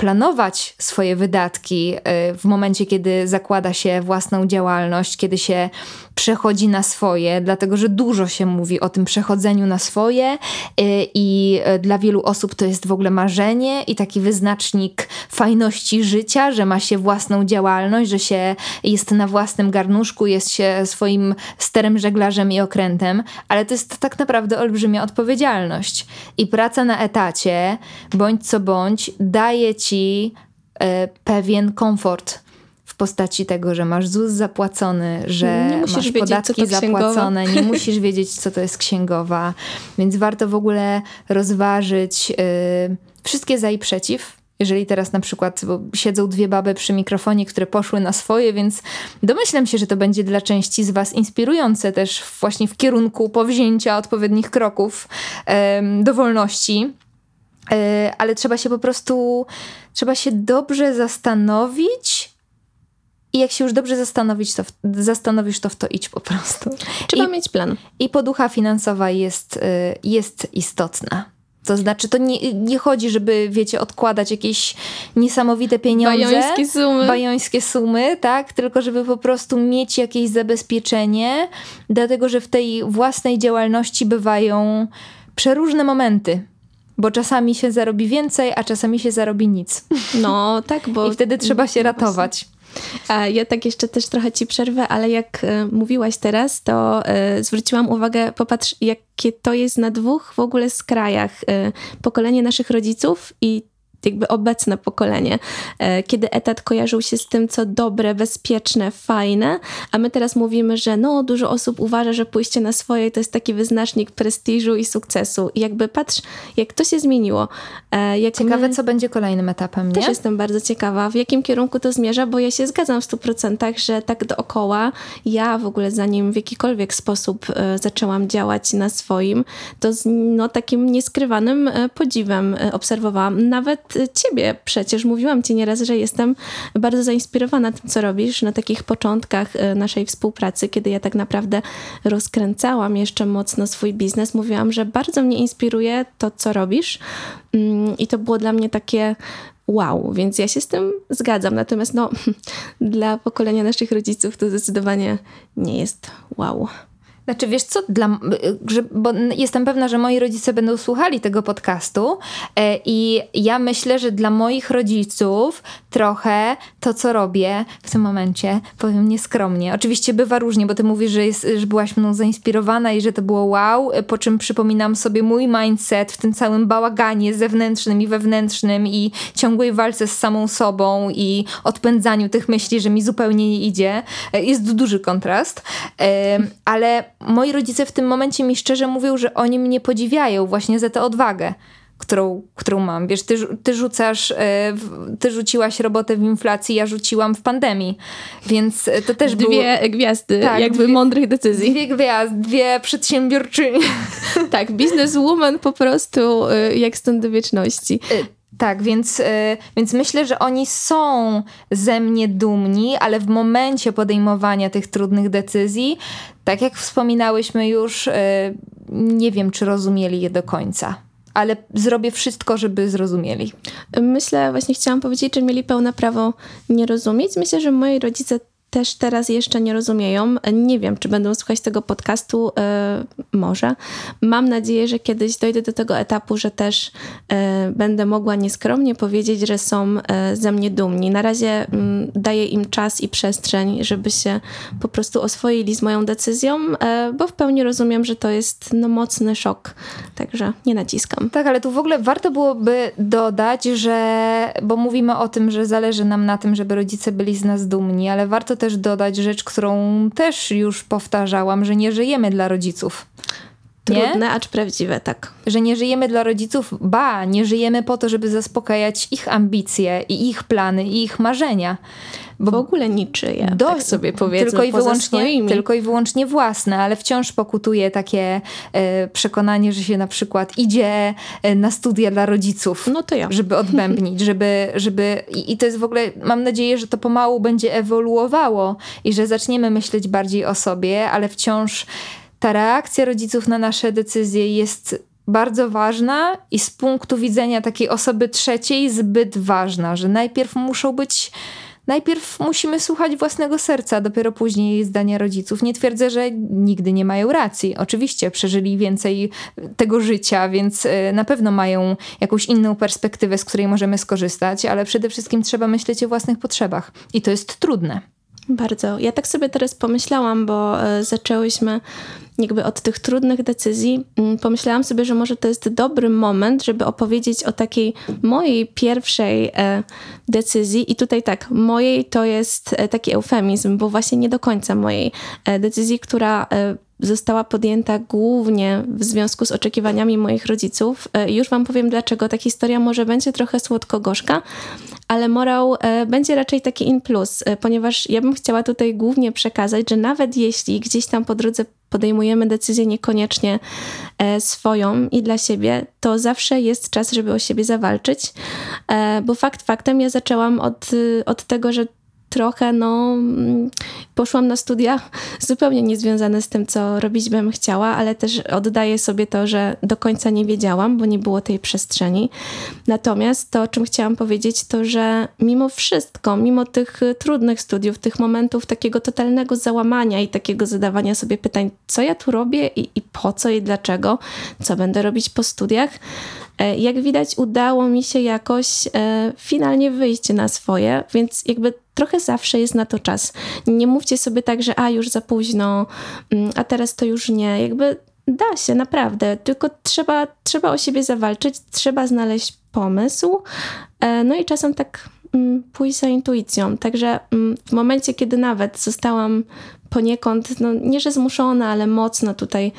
planować swoje wydatki y, w momencie, kiedy zakłada się własną działalność, kiedy się przechodzi na swoje, dlatego że dużo się mówi o tym przechodzeniu na swoje y, i y, dla wielu osób to jest w ogóle marzenie i taki wyznacznik fajności życia, że ma się własną działalność, że się jest na własnym garnuszku, jest się swoim sterem żeglarzem i okrętem, ale to jest tak naprawdę olbrzymia odpowiedzialność. I praca na etacie, bądź co bądź, daje ci y, pewien komfort postaci tego, że masz ZUS zapłacony, że masz wiedzieć, podatki zapłacone, nie [LAUGHS] musisz wiedzieć, co to jest księgowa, więc warto w ogóle rozważyć yy, wszystkie za i przeciw. Jeżeli teraz na przykład siedzą dwie baby przy mikrofonie, które poszły na swoje, więc domyślam się, że to będzie dla części z Was inspirujące też właśnie w kierunku powzięcia odpowiednich kroków do wolności. Yy, ale trzeba się po prostu, trzeba się dobrze zastanowić, i jak się już dobrze zastanowić, to w, zastanowisz, to w to idź po prostu.
Trzeba
I,
mieć plan.
I poducha finansowa jest, y, jest istotna. To znaczy, to nie, nie chodzi, żeby, wiecie, odkładać jakieś niesamowite pieniądze.
Bajońskie sumy.
Bajońskie sumy, tak? Tylko żeby po prostu mieć jakieś zabezpieczenie, dlatego że w tej własnej działalności bywają przeróżne momenty bo czasami się zarobi więcej, a czasami się zarobi nic.
No, tak, bo...
I wtedy trzeba się ratować.
A ja tak jeszcze też trochę ci przerwę, ale jak e, mówiłaś teraz, to e, zwróciłam uwagę, popatrz, jakie to jest na dwóch w ogóle skrajach. E, pokolenie naszych rodziców i jakby obecne pokolenie, e, kiedy etat kojarzył się z tym, co dobre, bezpieczne, fajne, a my teraz mówimy, że no, dużo osób uważa, że pójście na swoje to jest taki wyznacznik prestiżu i sukcesu. I jakby patrz, jak to się zmieniło.
E, jak Ciekawe, my... co będzie kolejnym etapem, nie?
Też jestem bardzo ciekawa, w jakim kierunku to zmierza, bo ja się zgadzam w stu procentach, że tak dookoła, ja w ogóle zanim w jakikolwiek sposób e, zaczęłam działać na swoim, to z no, takim nieskrywanym podziwem obserwowałam. Nawet ciebie przecież. Mówiłam ci nieraz, że jestem bardzo zainspirowana tym, co robisz na takich początkach e, naszej współpracy, kiedy ja tak naprawdę rozkręcałam jeszcze mocno swój biznes. Mówiłam, że bardzo mnie inspiruje to, co robisz mm, i to było dla mnie takie wow, więc ja się z tym zgadzam. Natomiast no, [LAUGHS] dla pokolenia naszych rodziców to zdecydowanie nie jest wow.
Znaczy, wiesz co, dla, że, bo jestem pewna, że moi rodzice będą słuchali tego podcastu e, i ja myślę, że dla moich rodziców trochę to, co robię w tym momencie, powiem nieskromnie. Oczywiście bywa różnie, bo ty mówisz, że, jest, że byłaś mną zainspirowana i że to było wow, po czym przypominam sobie mój mindset w tym całym bałaganie zewnętrznym i wewnętrznym i ciągłej walce z samą sobą i odpędzaniu tych myśli, że mi zupełnie nie idzie. E, jest duży kontrast, e, ale moi rodzice w tym momencie mi szczerze mówią, że oni mnie podziwiają właśnie za tę odwagę. Którą, którą mam. Wiesz, ty, ty rzucasz, e, ty rzuciłaś robotę w inflacji, ja rzuciłam w pandemii. Więc to też
Dwie
było...
gwiazdy, tak, jakby dwie, mądrych decyzji.
Dwie gwiazdy, dwie przedsiębiorczynie.
tak, bizneswoman po prostu e, jak stąd do wieczności.
Tak, więc, e, więc myślę, że oni są ze mnie dumni, ale w momencie podejmowania tych trudnych decyzji, tak jak wspominałyśmy już, e, nie wiem, czy rozumieli je do końca. Ale zrobię wszystko, żeby zrozumieli.
Myślę, właśnie chciałam powiedzieć, że mieli pełne prawo nie rozumieć. Myślę, że moi rodzice też teraz jeszcze nie rozumieją. Nie wiem, czy będą słuchać tego podcastu, e, może. Mam nadzieję, że kiedyś dojdę do tego etapu, że też e, będę mogła nieskromnie powiedzieć, że są e, ze mnie dumni. Na razie mm, daję im czas i przestrzeń, żeby się po prostu oswoili z moją decyzją, bo w pełni rozumiem, że to jest no, mocny szok. Także nie naciskam.
Tak, ale tu w ogóle warto byłoby dodać, że, bo mówimy o tym, że zależy nam na tym, żeby rodzice byli z nas dumni, ale warto też dodać rzecz, którą też już powtarzałam, że nie żyjemy dla rodziców.
Trudne, acz prawdziwe, tak.
Że nie żyjemy dla rodziców, ba, nie żyjemy po to, żeby zaspokajać ich ambicje i ich plany i ich marzenia.
Bo w ogóle niczyje, do, tak sobie powiedzmy,
tylko i, wyłącznie,
swoimi.
tylko i wyłącznie własne, ale wciąż pokutuje takie e, przekonanie, że się na przykład idzie e, na studia dla rodziców,
no to ja.
żeby odbębnić, [LAUGHS] żeby, żeby i, i to jest w ogóle, mam nadzieję, że to pomału będzie ewoluowało i że zaczniemy myśleć bardziej o sobie, ale wciąż ta reakcja rodziców na nasze decyzje jest bardzo ważna i z punktu widzenia takiej osoby trzeciej zbyt ważna, że najpierw muszą być najpierw musimy słuchać własnego serca, dopiero później zdania rodziców. Nie twierdzę, że nigdy nie mają racji. Oczywiście przeżyli więcej tego życia, więc e, na pewno mają jakąś inną perspektywę, z której możemy skorzystać, ale przede wszystkim trzeba myśleć o własnych potrzebach. I to jest trudne.
Bardzo. Ja tak sobie teraz pomyślałam, bo e, zaczęłyśmy jakby od tych trudnych decyzji. Mm, pomyślałam sobie, że może to jest dobry moment, żeby opowiedzieć o takiej mojej pierwszej e, decyzji. I tutaj tak, mojej to jest e, taki eufemizm, bo właśnie nie do końca mojej decyzji, która została podjęta głównie w związku z oczekiwaniami moich rodziców. Już Wam powiem, dlaczego ta historia może będzie trochę słodko-gorzka, ale morał e, będzie raczej taki in plus, e, ponieważ ja bym chciała tutaj głównie przekazać, że nawet jeśli gdzieś tam po drodze podejmujemy decyzję niekoniecznie e, swoją i dla siebie, to zawsze jest czas, żeby o siebie zawalczyć, bo fakt faktem ja zaczęłam od, od tego, że trochę, no, mm, poszłam na studia [LAUGHS] zupełnie niezwiązane z tym, co robić bym chciała, ale też oddaję sobie to, że do końca nie wiedziałam, bo nie było tej przestrzeni. Natomiast to, o czym chciałam powiedzieć, to, że mimo wszystko, mimo tych trudnych studiów, tych momentów takiego totalnego załamania i takiego zadawania sobie pytań, co ja tu robię i, i po co i dlaczego, co będę robić po studiach, jak widać, udało mi się jakoś e, finalnie wyjść na swoje, więc jakby trochę zawsze jest na to czas. Nie mówcie sobie tak, że a już za późno, mm, a teraz to już nie. Jakby da się, naprawdę. Tylko trzeba, trzeba o siebie zawalczyć, trzeba znaleźć pomysł. E, no i czasem tak mm, pójść za intuicją. Także mm, w momencie, kiedy nawet zostałam poniekąd, no nie że zmuszona, ale mocno tutaj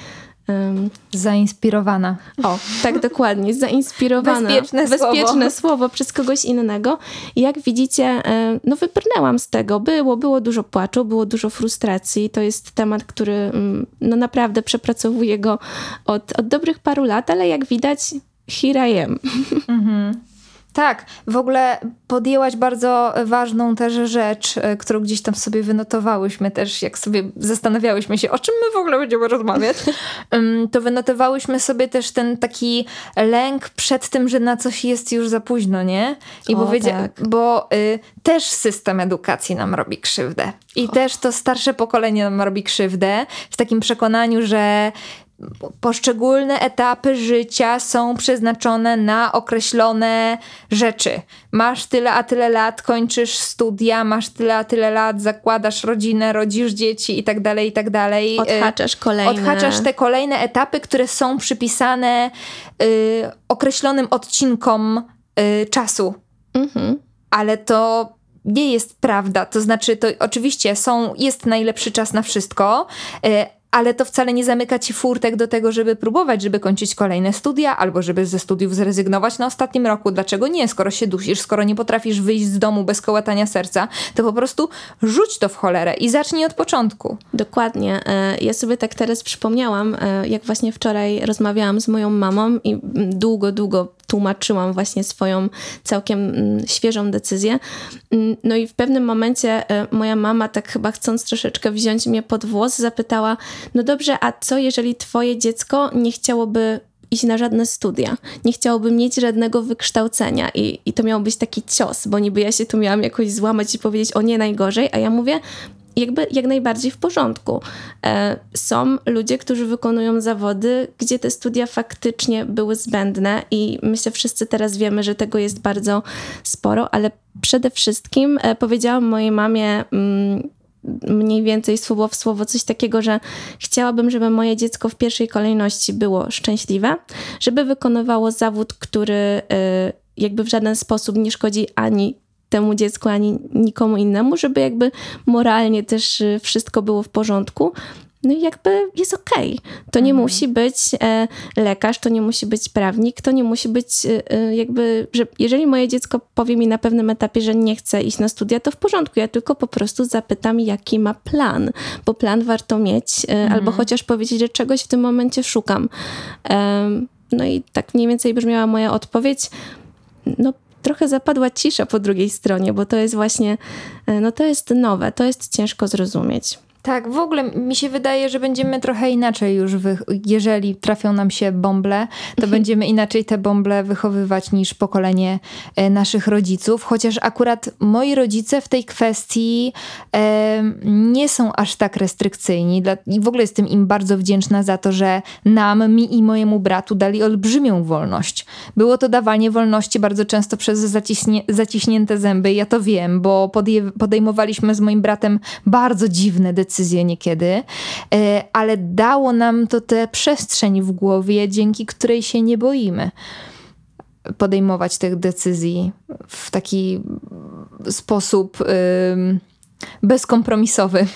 Um, zainspirowana.
O, tak dokładnie, zainspirowana.
Bezpieczne,
Bezpieczne słowo. słowo przez kogoś innego. I jak widzicie, no wybrnęłam z tego. Było, było dużo płaczu, było dużo frustracji. To jest temat, który mm, no naprawdę przepracowuję go od, od dobrych paru lat, ale jak widać, here I am. Mhm.
Tak, w ogóle podjęłaś bardzo ważną też rzecz, e, którą gdzieś tam sobie wynotowałyśmy też, jak sobie zastanawiałyśmy się, o czym my w ogóle będziemy rozmawiać, [LAUGHS] to wynotowałyśmy sobie też ten taki lęk przed tym, że na coś jest już za późno, nie? I o, tak. bo y, też system edukacji nam robi krzywdę. I o. też to starsze pokolenie nam robi krzywdę w takim przekonaniu, że poszczególne etapy życia są przeznaczone na określone rzeczy. Masz tyle a tyle lat, kończysz studia, masz tyle a tyle lat, zakładasz rodzinę, rodzisz dzieci i tak dalej, i tak dalej.
Odhaczasz kolejne.
Odhaczasz te kolejne etapy, które są przypisane y, określonym odcinkom y, czasu. Mhm. Ale to nie jest prawda. To znaczy, to oczywiście są, jest najlepszy czas na wszystko, y, ale to wcale nie zamyka ci furtek do tego, żeby próbować, żeby kończyć kolejne studia, albo żeby ze studiów zrezygnować na ostatnim roku. Dlaczego nie? Skoro się dusisz, skoro nie potrafisz wyjść z domu bez kołatania serca, to po prostu rzuć to w cholerę i zacznij od początku.
Dokładnie. E, ja sobie tak teraz przypomniałam, e, jak właśnie wczoraj rozmawiałam z moją mamą i długo, długo tłumaczyłam właśnie swoją całkiem mm, świeżą decyzję. Mm, no i w pewnym momencie e, moja mama, tak chyba chcąc troszeczkę wziąć mnie pod włos, zapytała: No dobrze, a co jeżeli twoje dziecko nie chciałoby iść na żadne studia, nie chciałoby mieć żadnego wykształcenia? I, i to miał być taki cios, bo niby ja się tu miałam jakoś złamać i powiedzieć o nie najgorzej, a ja mówię, jakby jak najbardziej w porządku. E, są ludzie, którzy wykonują zawody, gdzie te studia faktycznie były zbędne i myślę, wszyscy teraz wiemy, że tego jest bardzo sporo, ale przede wszystkim e, powiedziałam mojej mamie mm, mniej więcej słowo w słowo coś takiego, że chciałabym, żeby moje dziecko w pierwszej kolejności było szczęśliwe, żeby wykonywało zawód, który e, jakby w żaden sposób nie szkodzi ani temu dziecku, ani nikomu innemu, żeby jakby moralnie też y, wszystko było w porządku. no i jakby jest okej. Okay. To nie mhm. musi być e, lekarz, to nie musi być prawnik, to nie musi być e, e, jakby, że jeżeli moje dziecko powie mi na pewnym etapie, że nie chce iść na studia, to w porządku. Ja tylko po prostu zapytam, jaki ma plan, bo plan warto mieć, e, mhm. albo chociaż powiedzieć, że czegoś w tym momencie szukam. no i tak mniej więcej brzmiała moja odpowiedź. No, trochę zapadła cisza po drugiej stronie, bo to jest właśnie, e, no to jest nowe, to jest ciężko zrozumieć.
Tak, w ogóle mi się wydaje, że będziemy trochę inaczej już, wy... jeżeli trafią nam się bąble, to mhm. będziemy inaczej te bąble wychowywać niż pokolenie e, naszych rodziców. Chociaż akurat moi rodzice w tej kwestii e, nie są aż tak restrykcyjni. Dla... I w ogóle jestem im bardzo wdzięczna za to, że nam, mi i mojemu bratu dali olbrzymią wolność. Było to dawanie wolności bardzo często przez zaciśnie... zaciśnięte zęby. Ja to wiem, bo podje... podejmowaliśmy z moim bratem bardzo dziwne decyzje decyzje niekiedy, e, ale dało nam to tę przestrzeń w głowie, dzięki której się nie boimy podejmować tych decyzji w taki sposób bezkompromisowy.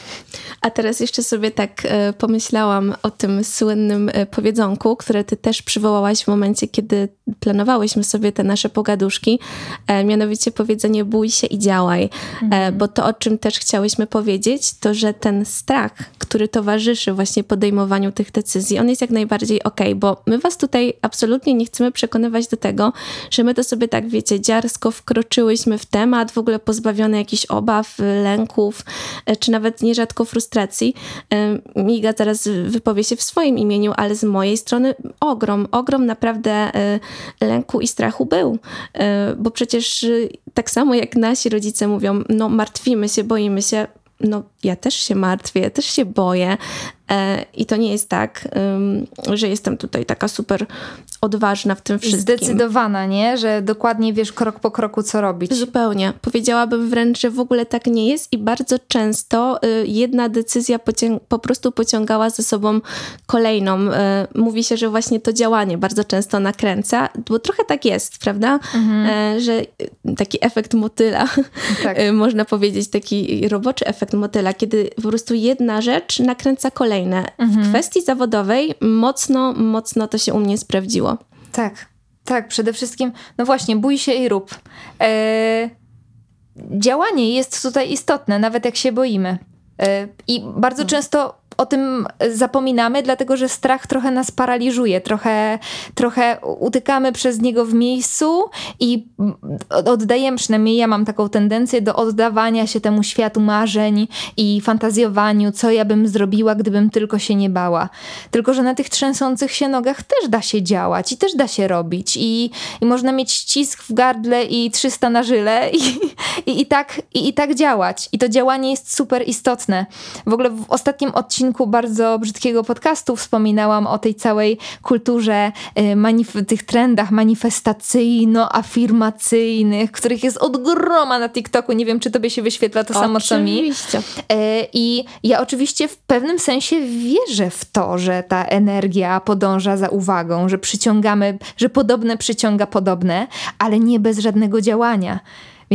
A teraz jeszcze sobie tak e, pomyślałam o tym słynnym e, powiedzonku, które ty też przywołałaś w momencie, kiedy planowałyśmy sobie te nasze pogaduszki, e, mianowicie powiedzenie bój się i działaj. Mhm. Bo to, o czym też chciałyśmy powiedzieć, to, że ten strach, który towarzyszy właśnie podejmowaniu tych decyzji, on jest jak najbardziej okej, okay, bo my was tutaj absolutnie nie chcemy przekonywać do tego, że my to sobie tak, wiecie, dziarsko wkroczyłyśmy w temat, w ogóle pozbawione jakichś obaw, lęków, czy nawet nierzadko frustracji. Miga zaraz wypowie się w swoim imieniu, ale z mojej strony ogrom, ogrom naprawdę e, lęku i strachu był. E, bo przecież e, tak samo jak nasi rodzice mówią, no martwimy się, boimy się, no ja też się martwię, ja też się boję, I to nie jest tak, że jestem tutaj taka super odważna w tym wszystkim.
Zdecydowana, nie? Że dokładnie wiesz krok po kroku, co robić.
Zupełnie. Powiedziałabym wręcz, że w ogóle tak nie jest i bardzo często y, jedna decyzja po prostu pociągała ze sobą kolejną. Y, mówi się, że właśnie to działanie bardzo często nakręca, bo trochę tak jest, prawda? Mhm. E, że taki efekt motyla, tak. [LAUGHS] można powiedzieć, taki roboczy efekt motyla, kiedy po prostu jedna rzecz nakręca kolejną kolejne. Mhm. W kwestii zawodowej mocno, mocno to się u mnie sprawdziło.
Tak, tak, przede wszystkim, no właśnie, bój się i rób. E, działanie jest tutaj istotne, nawet jak się boimy. E, I bardzo mhm. często o tym zapominamy, dlatego że strach trochę nas paraliżuje, trochę, trochę utykamy przez niego w miejscu i oddajemy, przynajmniej ja mam taką tendencję do oddawania się temu światu marzeń i fantazjowaniu, co ja bym zrobiła, gdybym tylko się nie bała. Tylko, że na tych trzęsących się nogach też da się działać i też da się robić i, i można mieć ścisk w gardle i 300 na żyle i, i, i, tak, i, i tak działać. I to działanie jest super istotne. W ogóle w ostatnim odcinku odcinku bardzo brzydkiego podcastu wspominałam o tej całej kulturze, y, tych trendach manifestacyjno-afirmacyjnych, których jest od groma na TikToku. Nie wiem, czy tobie się wyświetla to samo co mi.
Oczywiście. Y,
I ja oczywiście w pewnym sensie wierzę w to, że ta energia podąża za uwagą, że przyciągamy, że podobne przyciąga podobne, ale nie bez żadnego działania.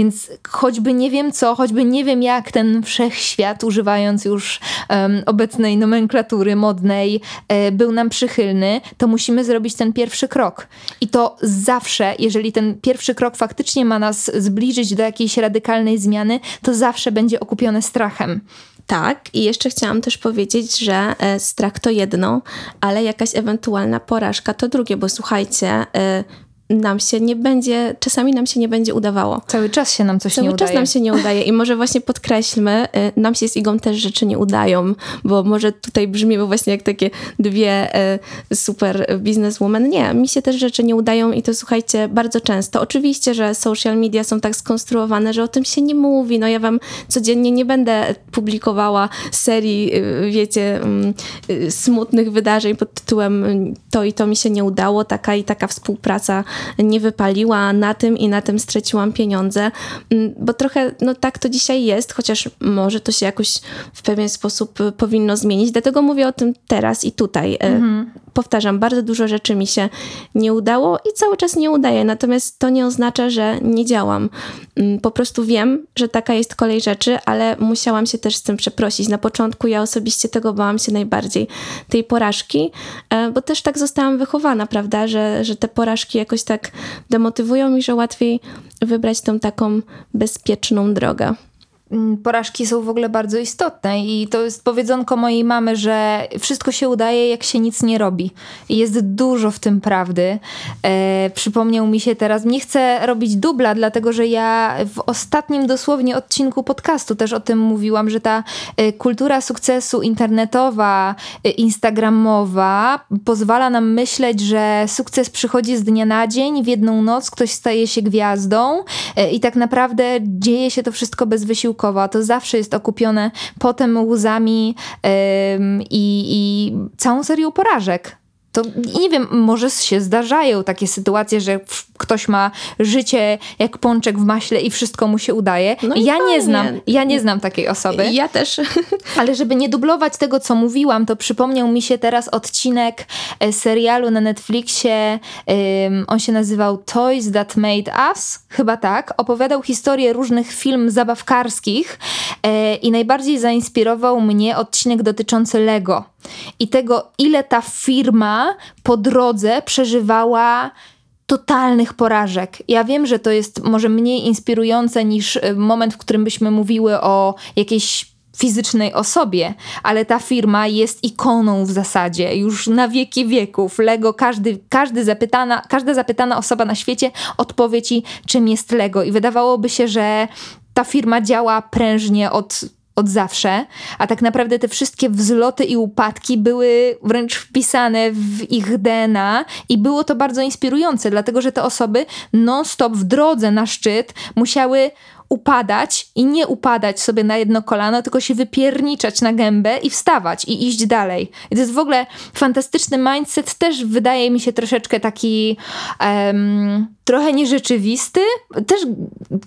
Więc choćby nie wiem co, choćby nie wiem jak ten wszechświat, używając już um, obecnej nomenklatury modnej, e, był nam przychylny, to musimy zrobić ten pierwszy krok. I to zawsze, jeżeli ten pierwszy krok faktycznie ma nas zbliżyć do jakiejś radykalnej zmiany, to zawsze będzie okupione strachem.
Tak, i jeszcze chciałam też powiedzieć, że e, strach to jedno, ale jakaś ewentualna porażka to drugie, bo słuchajcie, e, nam się nie będzie, czasami nam się nie będzie udawało.
Cały czas się nam coś
Cały
nie udaje.
Cały czas nam się nie udaje i może właśnie podkreślmy, y, nam się z Igą też rzeczy nie udają, bo może tutaj brzmiemy właśnie jak takie dwie y, super bizneswoman. Nie, mi się też rzeczy nie udają i to słuchajcie bardzo często. Oczywiście, że social media są tak skonstruowane, że o tym się nie mówi. No ja wam codziennie nie będę publikowała serii, y, wiecie, mm, smutnych wydarzeń pod tytułem to i to mi się nie udało, taka i taka współpraca nie wypaliła, na tym i na tym straciłam pieniądze, mm, bo trochę no tak to dzisiaj jest, chociaż może to się jakoś w pewien sposób powinno zmienić, dlatego mówię o tym teraz i tutaj. E, mhm. Powtarzam, bardzo dużo rzeczy mi się nie udało i cały czas nie udaje, natomiast to nie oznacza, że nie działam. Mm, po prostu wiem, że taka jest kolej rzeczy, ale musiałam się też z tym przeprosić. Na początku ja osobiście tego bałam się najbardziej, tej porażki, e, bo też tak zostałam wychowana, prawda, że, że te porażki jakoś tak demotywują i że łatwiej wybrać tą taką bezpieczną drogę.
Mm, porażki są w ogóle bardzo istotne i to jest powiedzonko mojej mamy, że wszystko się udaje, jak się nic nie robi. I jest dużo w tym prawdy. E, przypomniał mi się teraz, nie chcę robić dubla, dlatego że ja w ostatnim dosłownie odcinku podcastu też o tym mówiłam, że ta e, kultura sukcesu internetowa, e, instagramowa pozwala nam myśleć, że sukces przychodzi z dnia na dzień, w jedną noc ktoś staje się gwiazdą e, i tak naprawdę dzieje się to wszystko bez wysiłku to zawsze jest okupione potem łzami i całą serią porażek. To nie wiem, może się zdarzają takie sytuacje, że ktoś ma życie jak pączek w maśle i wszystko mu się udaje. No ja nie znam, ja nie znam takiej osoby.
Ja też. [LAUGHS]
Ale żeby nie dublować tego, co mówiłam, to przypomniał mi się teraz odcinek e, serialu na Netflixie. Um, on się nazywał Toys That Made Us, chyba tak. Opowiadał historię różnych film zabawkarskich e, i najbardziej zainspirował mnie odcinek dotyczący Lego i tego, ile ta firma po drodze przeżywała totalnych porażek. Ja wiem, że to jest może mniej inspirujące niż y, moment, w którym byśmy mówiły o jakiejś fizycznej osobie, ale ta firma jest ikoną w zasadzie już na wieki wieków. Lego, każdy, każdy zapytana, każda zapytana osoba na świecie odpowie ci, czym jest Lego. I wydawałoby się, że ta firma działa prężnie od od zawsze, a tak naprawdę te wszystkie wzloty i upadki były wręcz wpisane w ich DNA i było to bardzo inspirujące, dlatego że te osoby non-stop w drodze na szczyt musiały upadać i nie upadać sobie na jedno kolano, tylko się wypierniczać na gębę i wstawać i iść dalej. I to jest w ogóle fantastyczny mindset, też wydaje mi się troszeczkę taki um, trochę nierzeczywisty. Też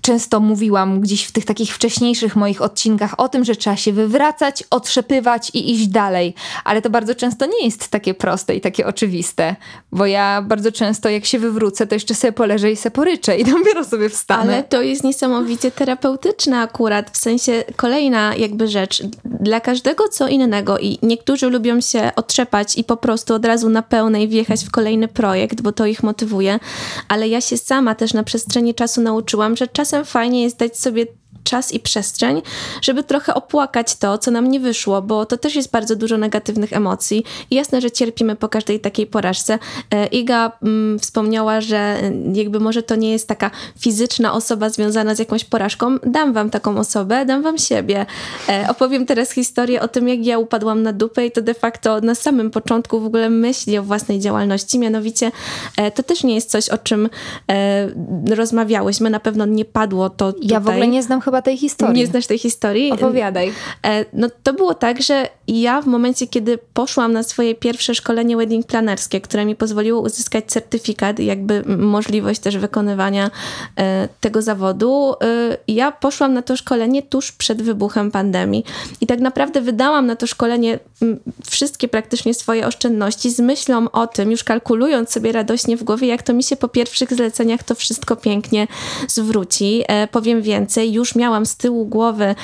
często mówiłam gdzieś w tych takich wcześniejszych moich odcinkach o tym, że trzeba się wywracać, otrzepywać i iść dalej. Ale to bardzo często nie jest takie proste i takie oczywiste, bo ja bardzo często jak się wywrócę, to jeszcze sobie poleżę i se poryczę i [LAUGHS] dopiero sobie wstanę.
Ale to jest niesamowicie terapeutyczne akurat, w sensie kolejna jakby rzecz. Dla każdego co innego i niektórzy lubią się otrzepać i po prostu od razu na pełnej wjechać w kolejny projekt, bo to ich motywuje, ale ja się sama też na przestrzeni czasu nauczyłam, że czasem fajnie jest dać sobie czas i przestrzeń, żeby trochę opłakać to, co nam nie wyszło, bo to też jest bardzo dużo negatywnych emocji. I jasne, że cierpimy po każdej takiej porażce. E, Iga mm, wspomniała, że e, jakby może to nie jest taka fizyczna osoba związana z jakąś porażką. Dam wam taką osobę, dam wam siebie. E, opowiem teraz historię o tym, jak ja upadłam na dupę i to de facto na samym początku w ogóle myśli o własnej działalności. Mianowicie e, to też nie jest coś, o czym rozmawiałyśmy. Na pewno nie padło to tutaj.
Ja w ogóle nie znam chyba chyba tej historii.
Nie znasz tej historii?
Opowiadaj.
E, no to było tak, że ja w momencie, kiedy poszłam na swoje pierwsze szkolenie wedding planerskie, które mi pozwoliło uzyskać certyfikat jakby możliwość też wykonywania e, tego zawodu, e, ja poszłam na to szkolenie tuż przed wybuchem pandemii. I tak naprawdę wydałam na to szkolenie wszystkie praktycznie swoje oszczędności z myślą o tym, już kalkulując sobie radośnie w głowie, jak to mi się po pierwszych zleceniach to wszystko pięknie zwróci. Powiem więcej, już miałam z tyłu głowy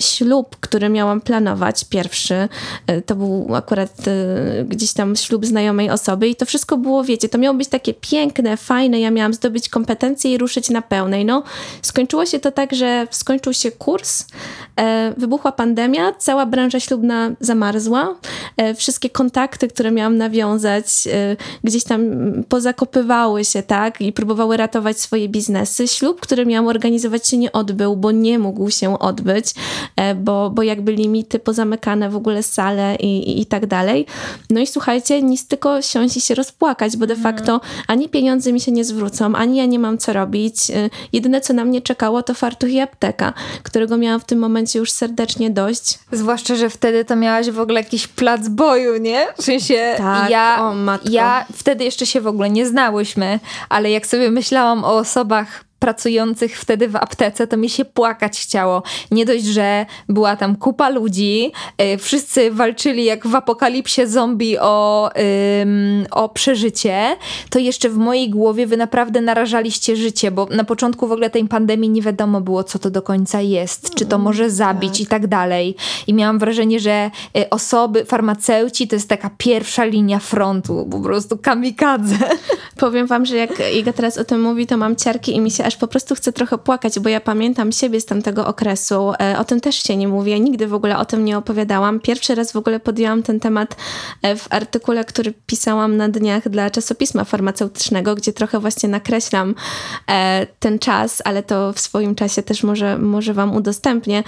ślub, który miałam planować, pierwszy. E, to był akurat e, gdzieś tam ślub znajomej osoby i to wszystko było, wiecie, to miało być takie piękne, fajne. Ja miałam zdobyć kompetencje i ruszyć na pełnej. No, skończyło się to tak, że skończył się kurs, e, wybuchła pandemia, cała branża ślubna zamarzła. Wszystkie kontakty, które miałam nawiązać, gdzieś tam pozakopywały się, tak, i próbowały ratować swoje biznesy. Ślub, który miałam organizować, się nie odbył był, bo nie mógł się odbyć, e, bo, bo jakby limity pozamykane w ogóle sale i, i, i tak dalej. No i słuchajcie, nic tylko siąść i się rozpłakać, bo de mhm. facto ani pieniądze mi się nie zwrócą, ani ja nie mam co robić. E, jedyne, co na mnie czekało, to fartuch i apteka, którego miałam w tym momencie już serdecznie dość.
Zwłaszcza, że wtedy to miałaś w ogóle jakiś plac boju, nie? W sensie tak, ja, o matko. ja wtedy jeszcze się w ogóle nie znałyśmy, ale jak sobie myślałam o osobach pracujących wtedy w aptece, to mi się płakać chciało. Nie dość, że była tam kupa ludzi, yy, wszyscy walczyli jak w apokalipsie zombie o, o przeżycie, to jeszcze w mojej głowie wy naprawdę narażaliście życie, bo na początku w ogóle tej pandemii nie wiadomo było, co to do końca jest, czy to mm, może zabić tak. i tak dalej. I miałam wrażenie, że y, osoby, farmaceuci to jest taka pierwsza linia frontu, po prostu kamikadze.
Powiem wam, że jak Iga teraz o tym mówi, to mam ciarki i mi się aż po prostu chcę trochę płakać, bo ja pamiętam siebie z tamtego okresu. E, o tym też się nie mówię, nigdy w ogóle o tym nie opowiadałam. Pierwszy raz w ogóle podjęłam ten temat e, w artykule, który pisałam na dniach dla czasopisma farmaceutycznego, gdzie trochę właśnie nakreślam e, ten czas, ale to w swoim czasie też może, może wam udostępnię.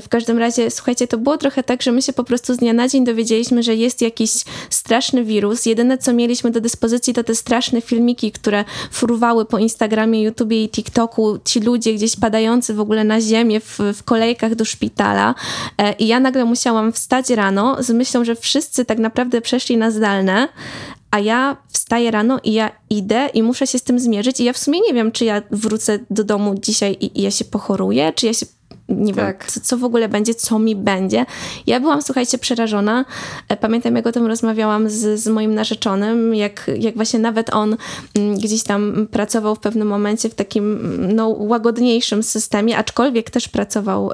W każdym razie, słuchajcie, to było trochę tak, że my się po prostu z dnia na dzień dowiedzieliśmy, że jest jakiś straszny wirus. Jedyne, co mieliśmy do dyspozycji, to te straszne filmiki, które fruwały po Instagramie, YouTubie i TikToku TikToku ci ludzie gdzieś padający w ogóle na ziemię w, w kolejkach do szpitala. E, i ja nagle musiałam wstać rano z myślą, że wszyscy tak naprawdę przeszli na zdalne, a ja wstaję rano i ja idę i muszę się z tym zmierzyć. I ja w sumie nie wiem, czy ja wrócę do domu dzisiaj i, i ja się pochoruję, czy ja się nie tak. wiem, co, co, w ogóle będzie, co mi będzie. Ja byłam, słuchajcie, przerażona. E, pamiętam, jak o tym rozmawiałam z, z moim narzeczonym, jak, jak właśnie nawet on mm, gdzieś tam pracował w pewnym momencie w takim no, łagodniejszym systemie, aczkolwiek też pracował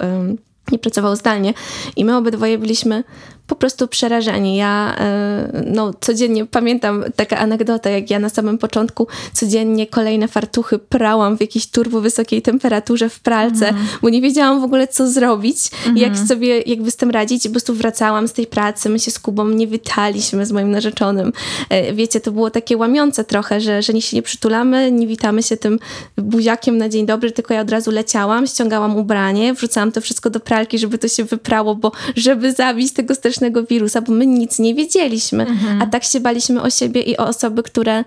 nie pracował zdalnie i my obydwoje byliśmy po prostu przerażeni. Ja e, no, codziennie pamiętam taka anegdota, jak ja na samym początku codziennie kolejne fartuchy prałam w jakiejś turbo wysokiej temperaturze w pralce, mm. bo nie wiedziałam w ogóle co zrobić mm jak mhm. sobie jakby z tym radzić. Po prostu wracałam z tej pracy, my się z Kubą nie witaliśmy z moim narzeczonym. E, wiecie, to było takie łamiące trochę, że, że nie się nie przytulamy, nie witamy się tym buziakiem na dzień dobry, tylko ja od razu leciałam, ściągałam ubranie, wrzucałam to wszystko do pralki, żeby to się wyprało, bo żeby zabić tego strasznego wirusa, bo my nic nie wiedzieliśmy, mhm. a tak się baliśmy o siebie i o osoby, które,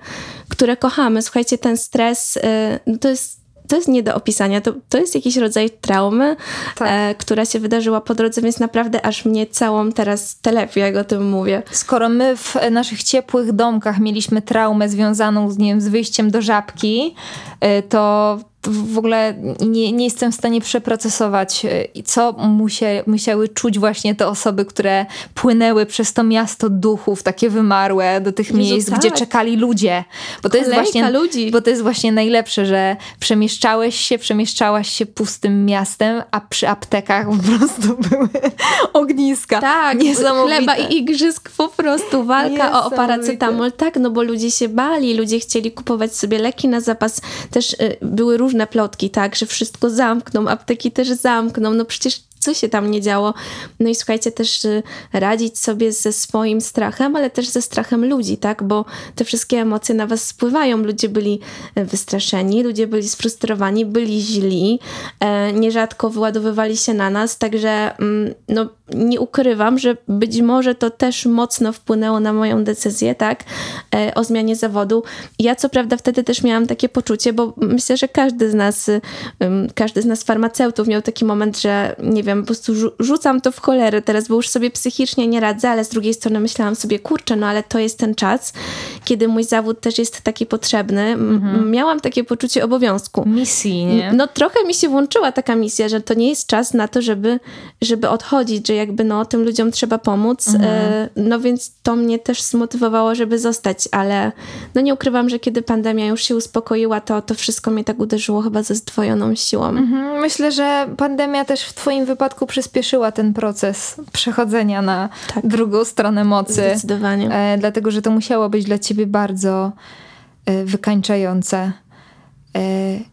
które kochamy. Słuchajcie, ten stres, y, no to jest to jest nie do opisania. To, to jest jakiś rodzaj traumy, tak. e, która się wydarzyła po drodze, więc naprawdę aż mnie całą teraz telepie, jak o tym mówię.
Skoro my w naszych ciepłych domkach mieliśmy traumę związaną z, nie wiem, z wyjściem do żabki, e, to w ogóle nie, nie jestem w stanie przeprocesować, e, co musie, musiały czuć właśnie te osoby, które płynęły przez to miasto duchów, takie wymarłe, do tych Jezu, miejsc, tak. gdzie czekali ludzie. Bo to, jest właśnie,
ludzi.
bo to jest właśnie najlepsze, że przemieszczałeś się, przemieszczałaś się pustym miastem, a przy aptekach po prostu [LAUGHS] były ogniska.
Tak, chleba i igrzysk po prostu, walka o paracetamol. Tak, no bo ludzie się bali, ludzie chcieli kupować sobie leki na zapas. Też y, były różne różne plotki, tak, że wszystko zamkną, apteki też zamkną, no przecież co się tam nie działo. No i słuchajcie, też y, radzić sobie ze swoim strachem, ale też ze strachem ludzi, tak? Bo te wszystkie emocje na was spływają. Ludzie byli e, wystraszeni, ludzie byli sfrustrowani, byli źli, e, nierzadko wyładowywali się na nas, także mm, no, nie ukrywam, że być może to też mocno wpłynęło na moją decyzję, tak? E, o zmianie zawodu. Ja co prawda wtedy też miałam takie poczucie, bo myślę, że każdy z nas, każdy z nas farmaceutów miał taki moment, że nie wiem, wiem, po prostu rzucam to w cholerę teraz, bo już sobie psychicznie nie radzę, ale z drugiej strony myślałam sobie, kurczę, no ale to jest ten czas, kiedy mój zawód też jest taki potrzebny. Mhm. Miałam takie poczucie obowiązku.
Misji, nie?
No trochę mi się włączyła taka misja, że to nie jest czas na to, żeby, żeby odchodzić, że jakby no tym ludziom trzeba pomóc. Mhm. E, no więc to mnie też zmotywowało, żeby zostać, ale no nie ukrywam, że kiedy pandemia już się uspokoiła, to to wszystko mnie tak uderzyło chyba ze zdwojoną siłą.
Mhm. Myślę, że pandemia też w twoim wypadku przypadku przyspieszyła ten proces przechodzenia na tak. drugą stronę mocy.
Zdecydowanie.
E, dlatego, że to musiało być dla ciebie bardzo e, wykańczające. E,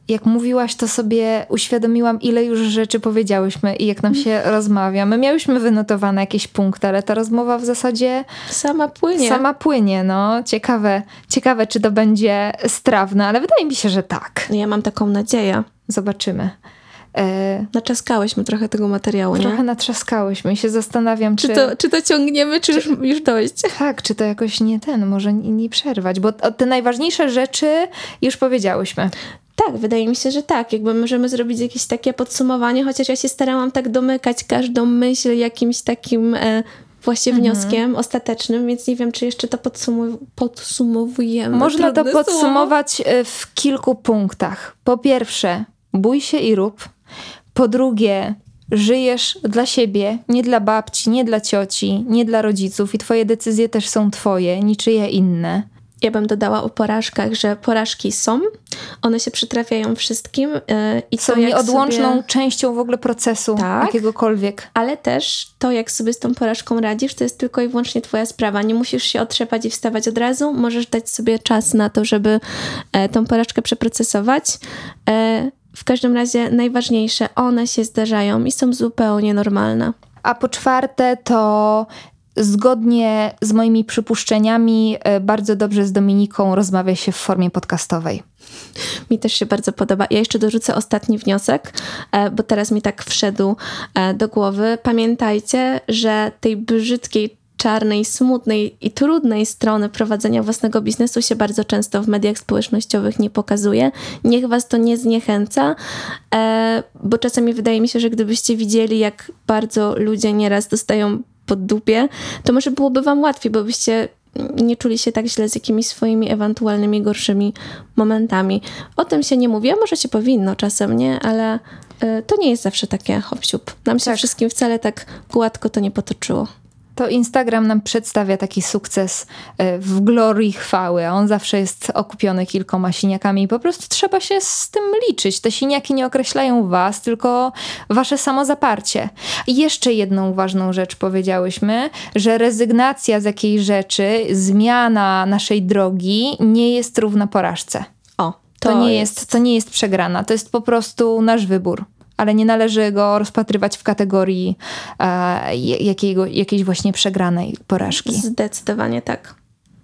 jak mówiłaś, to sobie uświadomiłam, ile już rzeczy powiedziałyśmy i jak nam się rozmawia. My miałyśmy wynotowane jakieś punkty, ale ta rozmowa w zasadzie
sama płynie.
Sama płynie, no. Ciekawe, ciekawe czy to będzie strawne, ale wydaje mi się, że tak.
Ja mam taką nadzieję.
Zobaczymy.
E, Natrzaskałyśmy trochę tego materiału,
nie? Trochę natrzaskałyśmy i się zastanawiam, czy...
Czy to, czy to ciągniemy, czy, czy już, już dojść? [LAUGHS]
Tak, czy to jakoś nie ten, może nie, nie przerwać, bo te najważniejsze rzeczy już powiedziałyśmy.
Tak, wydaje mi się, że tak. Jakby możemy zrobić jakieś takie podsumowanie, chociaż ja się starałam tak domykać każdą myśl jakimś takim e, właśnie mhm. wnioskiem ostatecznym, więc nie wiem, czy jeszcze to podsumow podsumowujemy.
Można to podsumować słowo. E, w kilku punktach. Po pierwsze, bój się i rób. Po drugie, żyjesz dla siebie, nie dla babci, nie dla cioci, nie dla rodziców i twoje decyzje też są twoje, niczyje inne.
Ja bym dodała o porażkach, że porażki są, one się przytrafiają wszystkim yy,
i są to, nieodłączną sobie... częścią w ogóle procesu tak, jakiegokolwiek.
Ale też to, jak sobie z tą porażką radzisz, to jest tylko i wyłącznie twoja sprawa. Nie musisz się otrzepać i wstawać od razu, możesz dać sobie czas na to, żeby e, tą porażkę przeprocesować. E, w każdym razie najważniejsze, one się zdarzają i są zupełnie normalne.
A po czwarte, to zgodnie z moimi przypuszczeniami, e, bardzo dobrze z Dominiką rozmawia się w formie podcastowej.
Mi też się bardzo podoba. Ja jeszcze dorzucę ostatni wniosek, e, bo teraz mi tak wszedł e, do głowy. Pamiętajcie, że tej brzydkiej czarnej, smutnej i trudnej strony prowadzenia własnego biznesu się bardzo często w mediach społecznościowych nie pokazuje. Niech was to nie zniechęca, bo czasami wydaje mi się, że gdybyście widzieli, jak bardzo ludzie nieraz dostają pod dupie, to może byłoby wam łatwiej, bo byście nie czuli się tak źle z jakimiś swoimi ewentualnymi gorszymi momentami. O tym się nie mówi, a może się powinno czasem, nie? Ale y, to nie jest zawsze takie hop Nam się tak. wszystkim wcale tak gładko to nie potoczyło
to Instagram nam przedstawia taki sukces e, w glorii chwały, on zawsze jest okupiony kilkoma siniakami i po prostu trzeba się z tym liczyć. Te siniaki nie określają was, tylko wasze samozaparcie. I jeszcze jedną ważną rzecz powiedziałyśmy, że rezygnacja z jakiejś rzeczy, zmiana naszej drogi nie jest równa porażce.
O,
to, to nie jest, jest, to nie jest przegrana, to jest po prostu nasz wybór ale nie należy go rozpatrywać w kategorii e, jakiego, jakiejś właśnie przegranej porażki.
Zdecydowanie tak.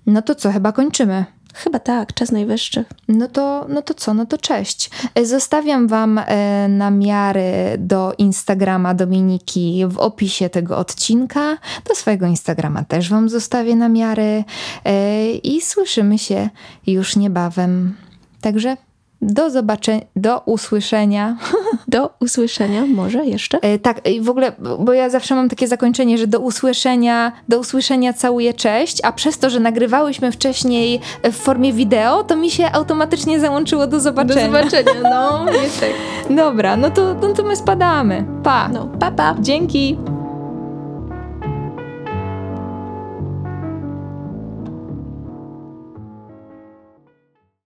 No to co, chyba kończymy.
Chyba tak, czas najwyższy.
No to, no to co, no to cześć. E, zostawiam Wam e, namiary do Instagrama Dominiki w opisie tego odcinka. Do swojego Instagrama też Wam zostawię namiary e, i słyszymy się już niebawem. Także do zobaczenia, do usłyszenia. [LAUGHS]
Do usłyszenia, może jeszcze?
E, tak, i w ogóle, bo ja zawsze mam takie zakończenie, że do usłyszenia, do usłyszenia całuję cześć, a przez to, że nagrywałyśmy wcześniej w formie wideo, to mi się automatycznie załączyło do zobaczenia.
Do zobaczenia, no, [LAUGHS] jest tak.
Dobra, no to, no to my spadamy. Pa.
No, pa, pa.
Dzięki.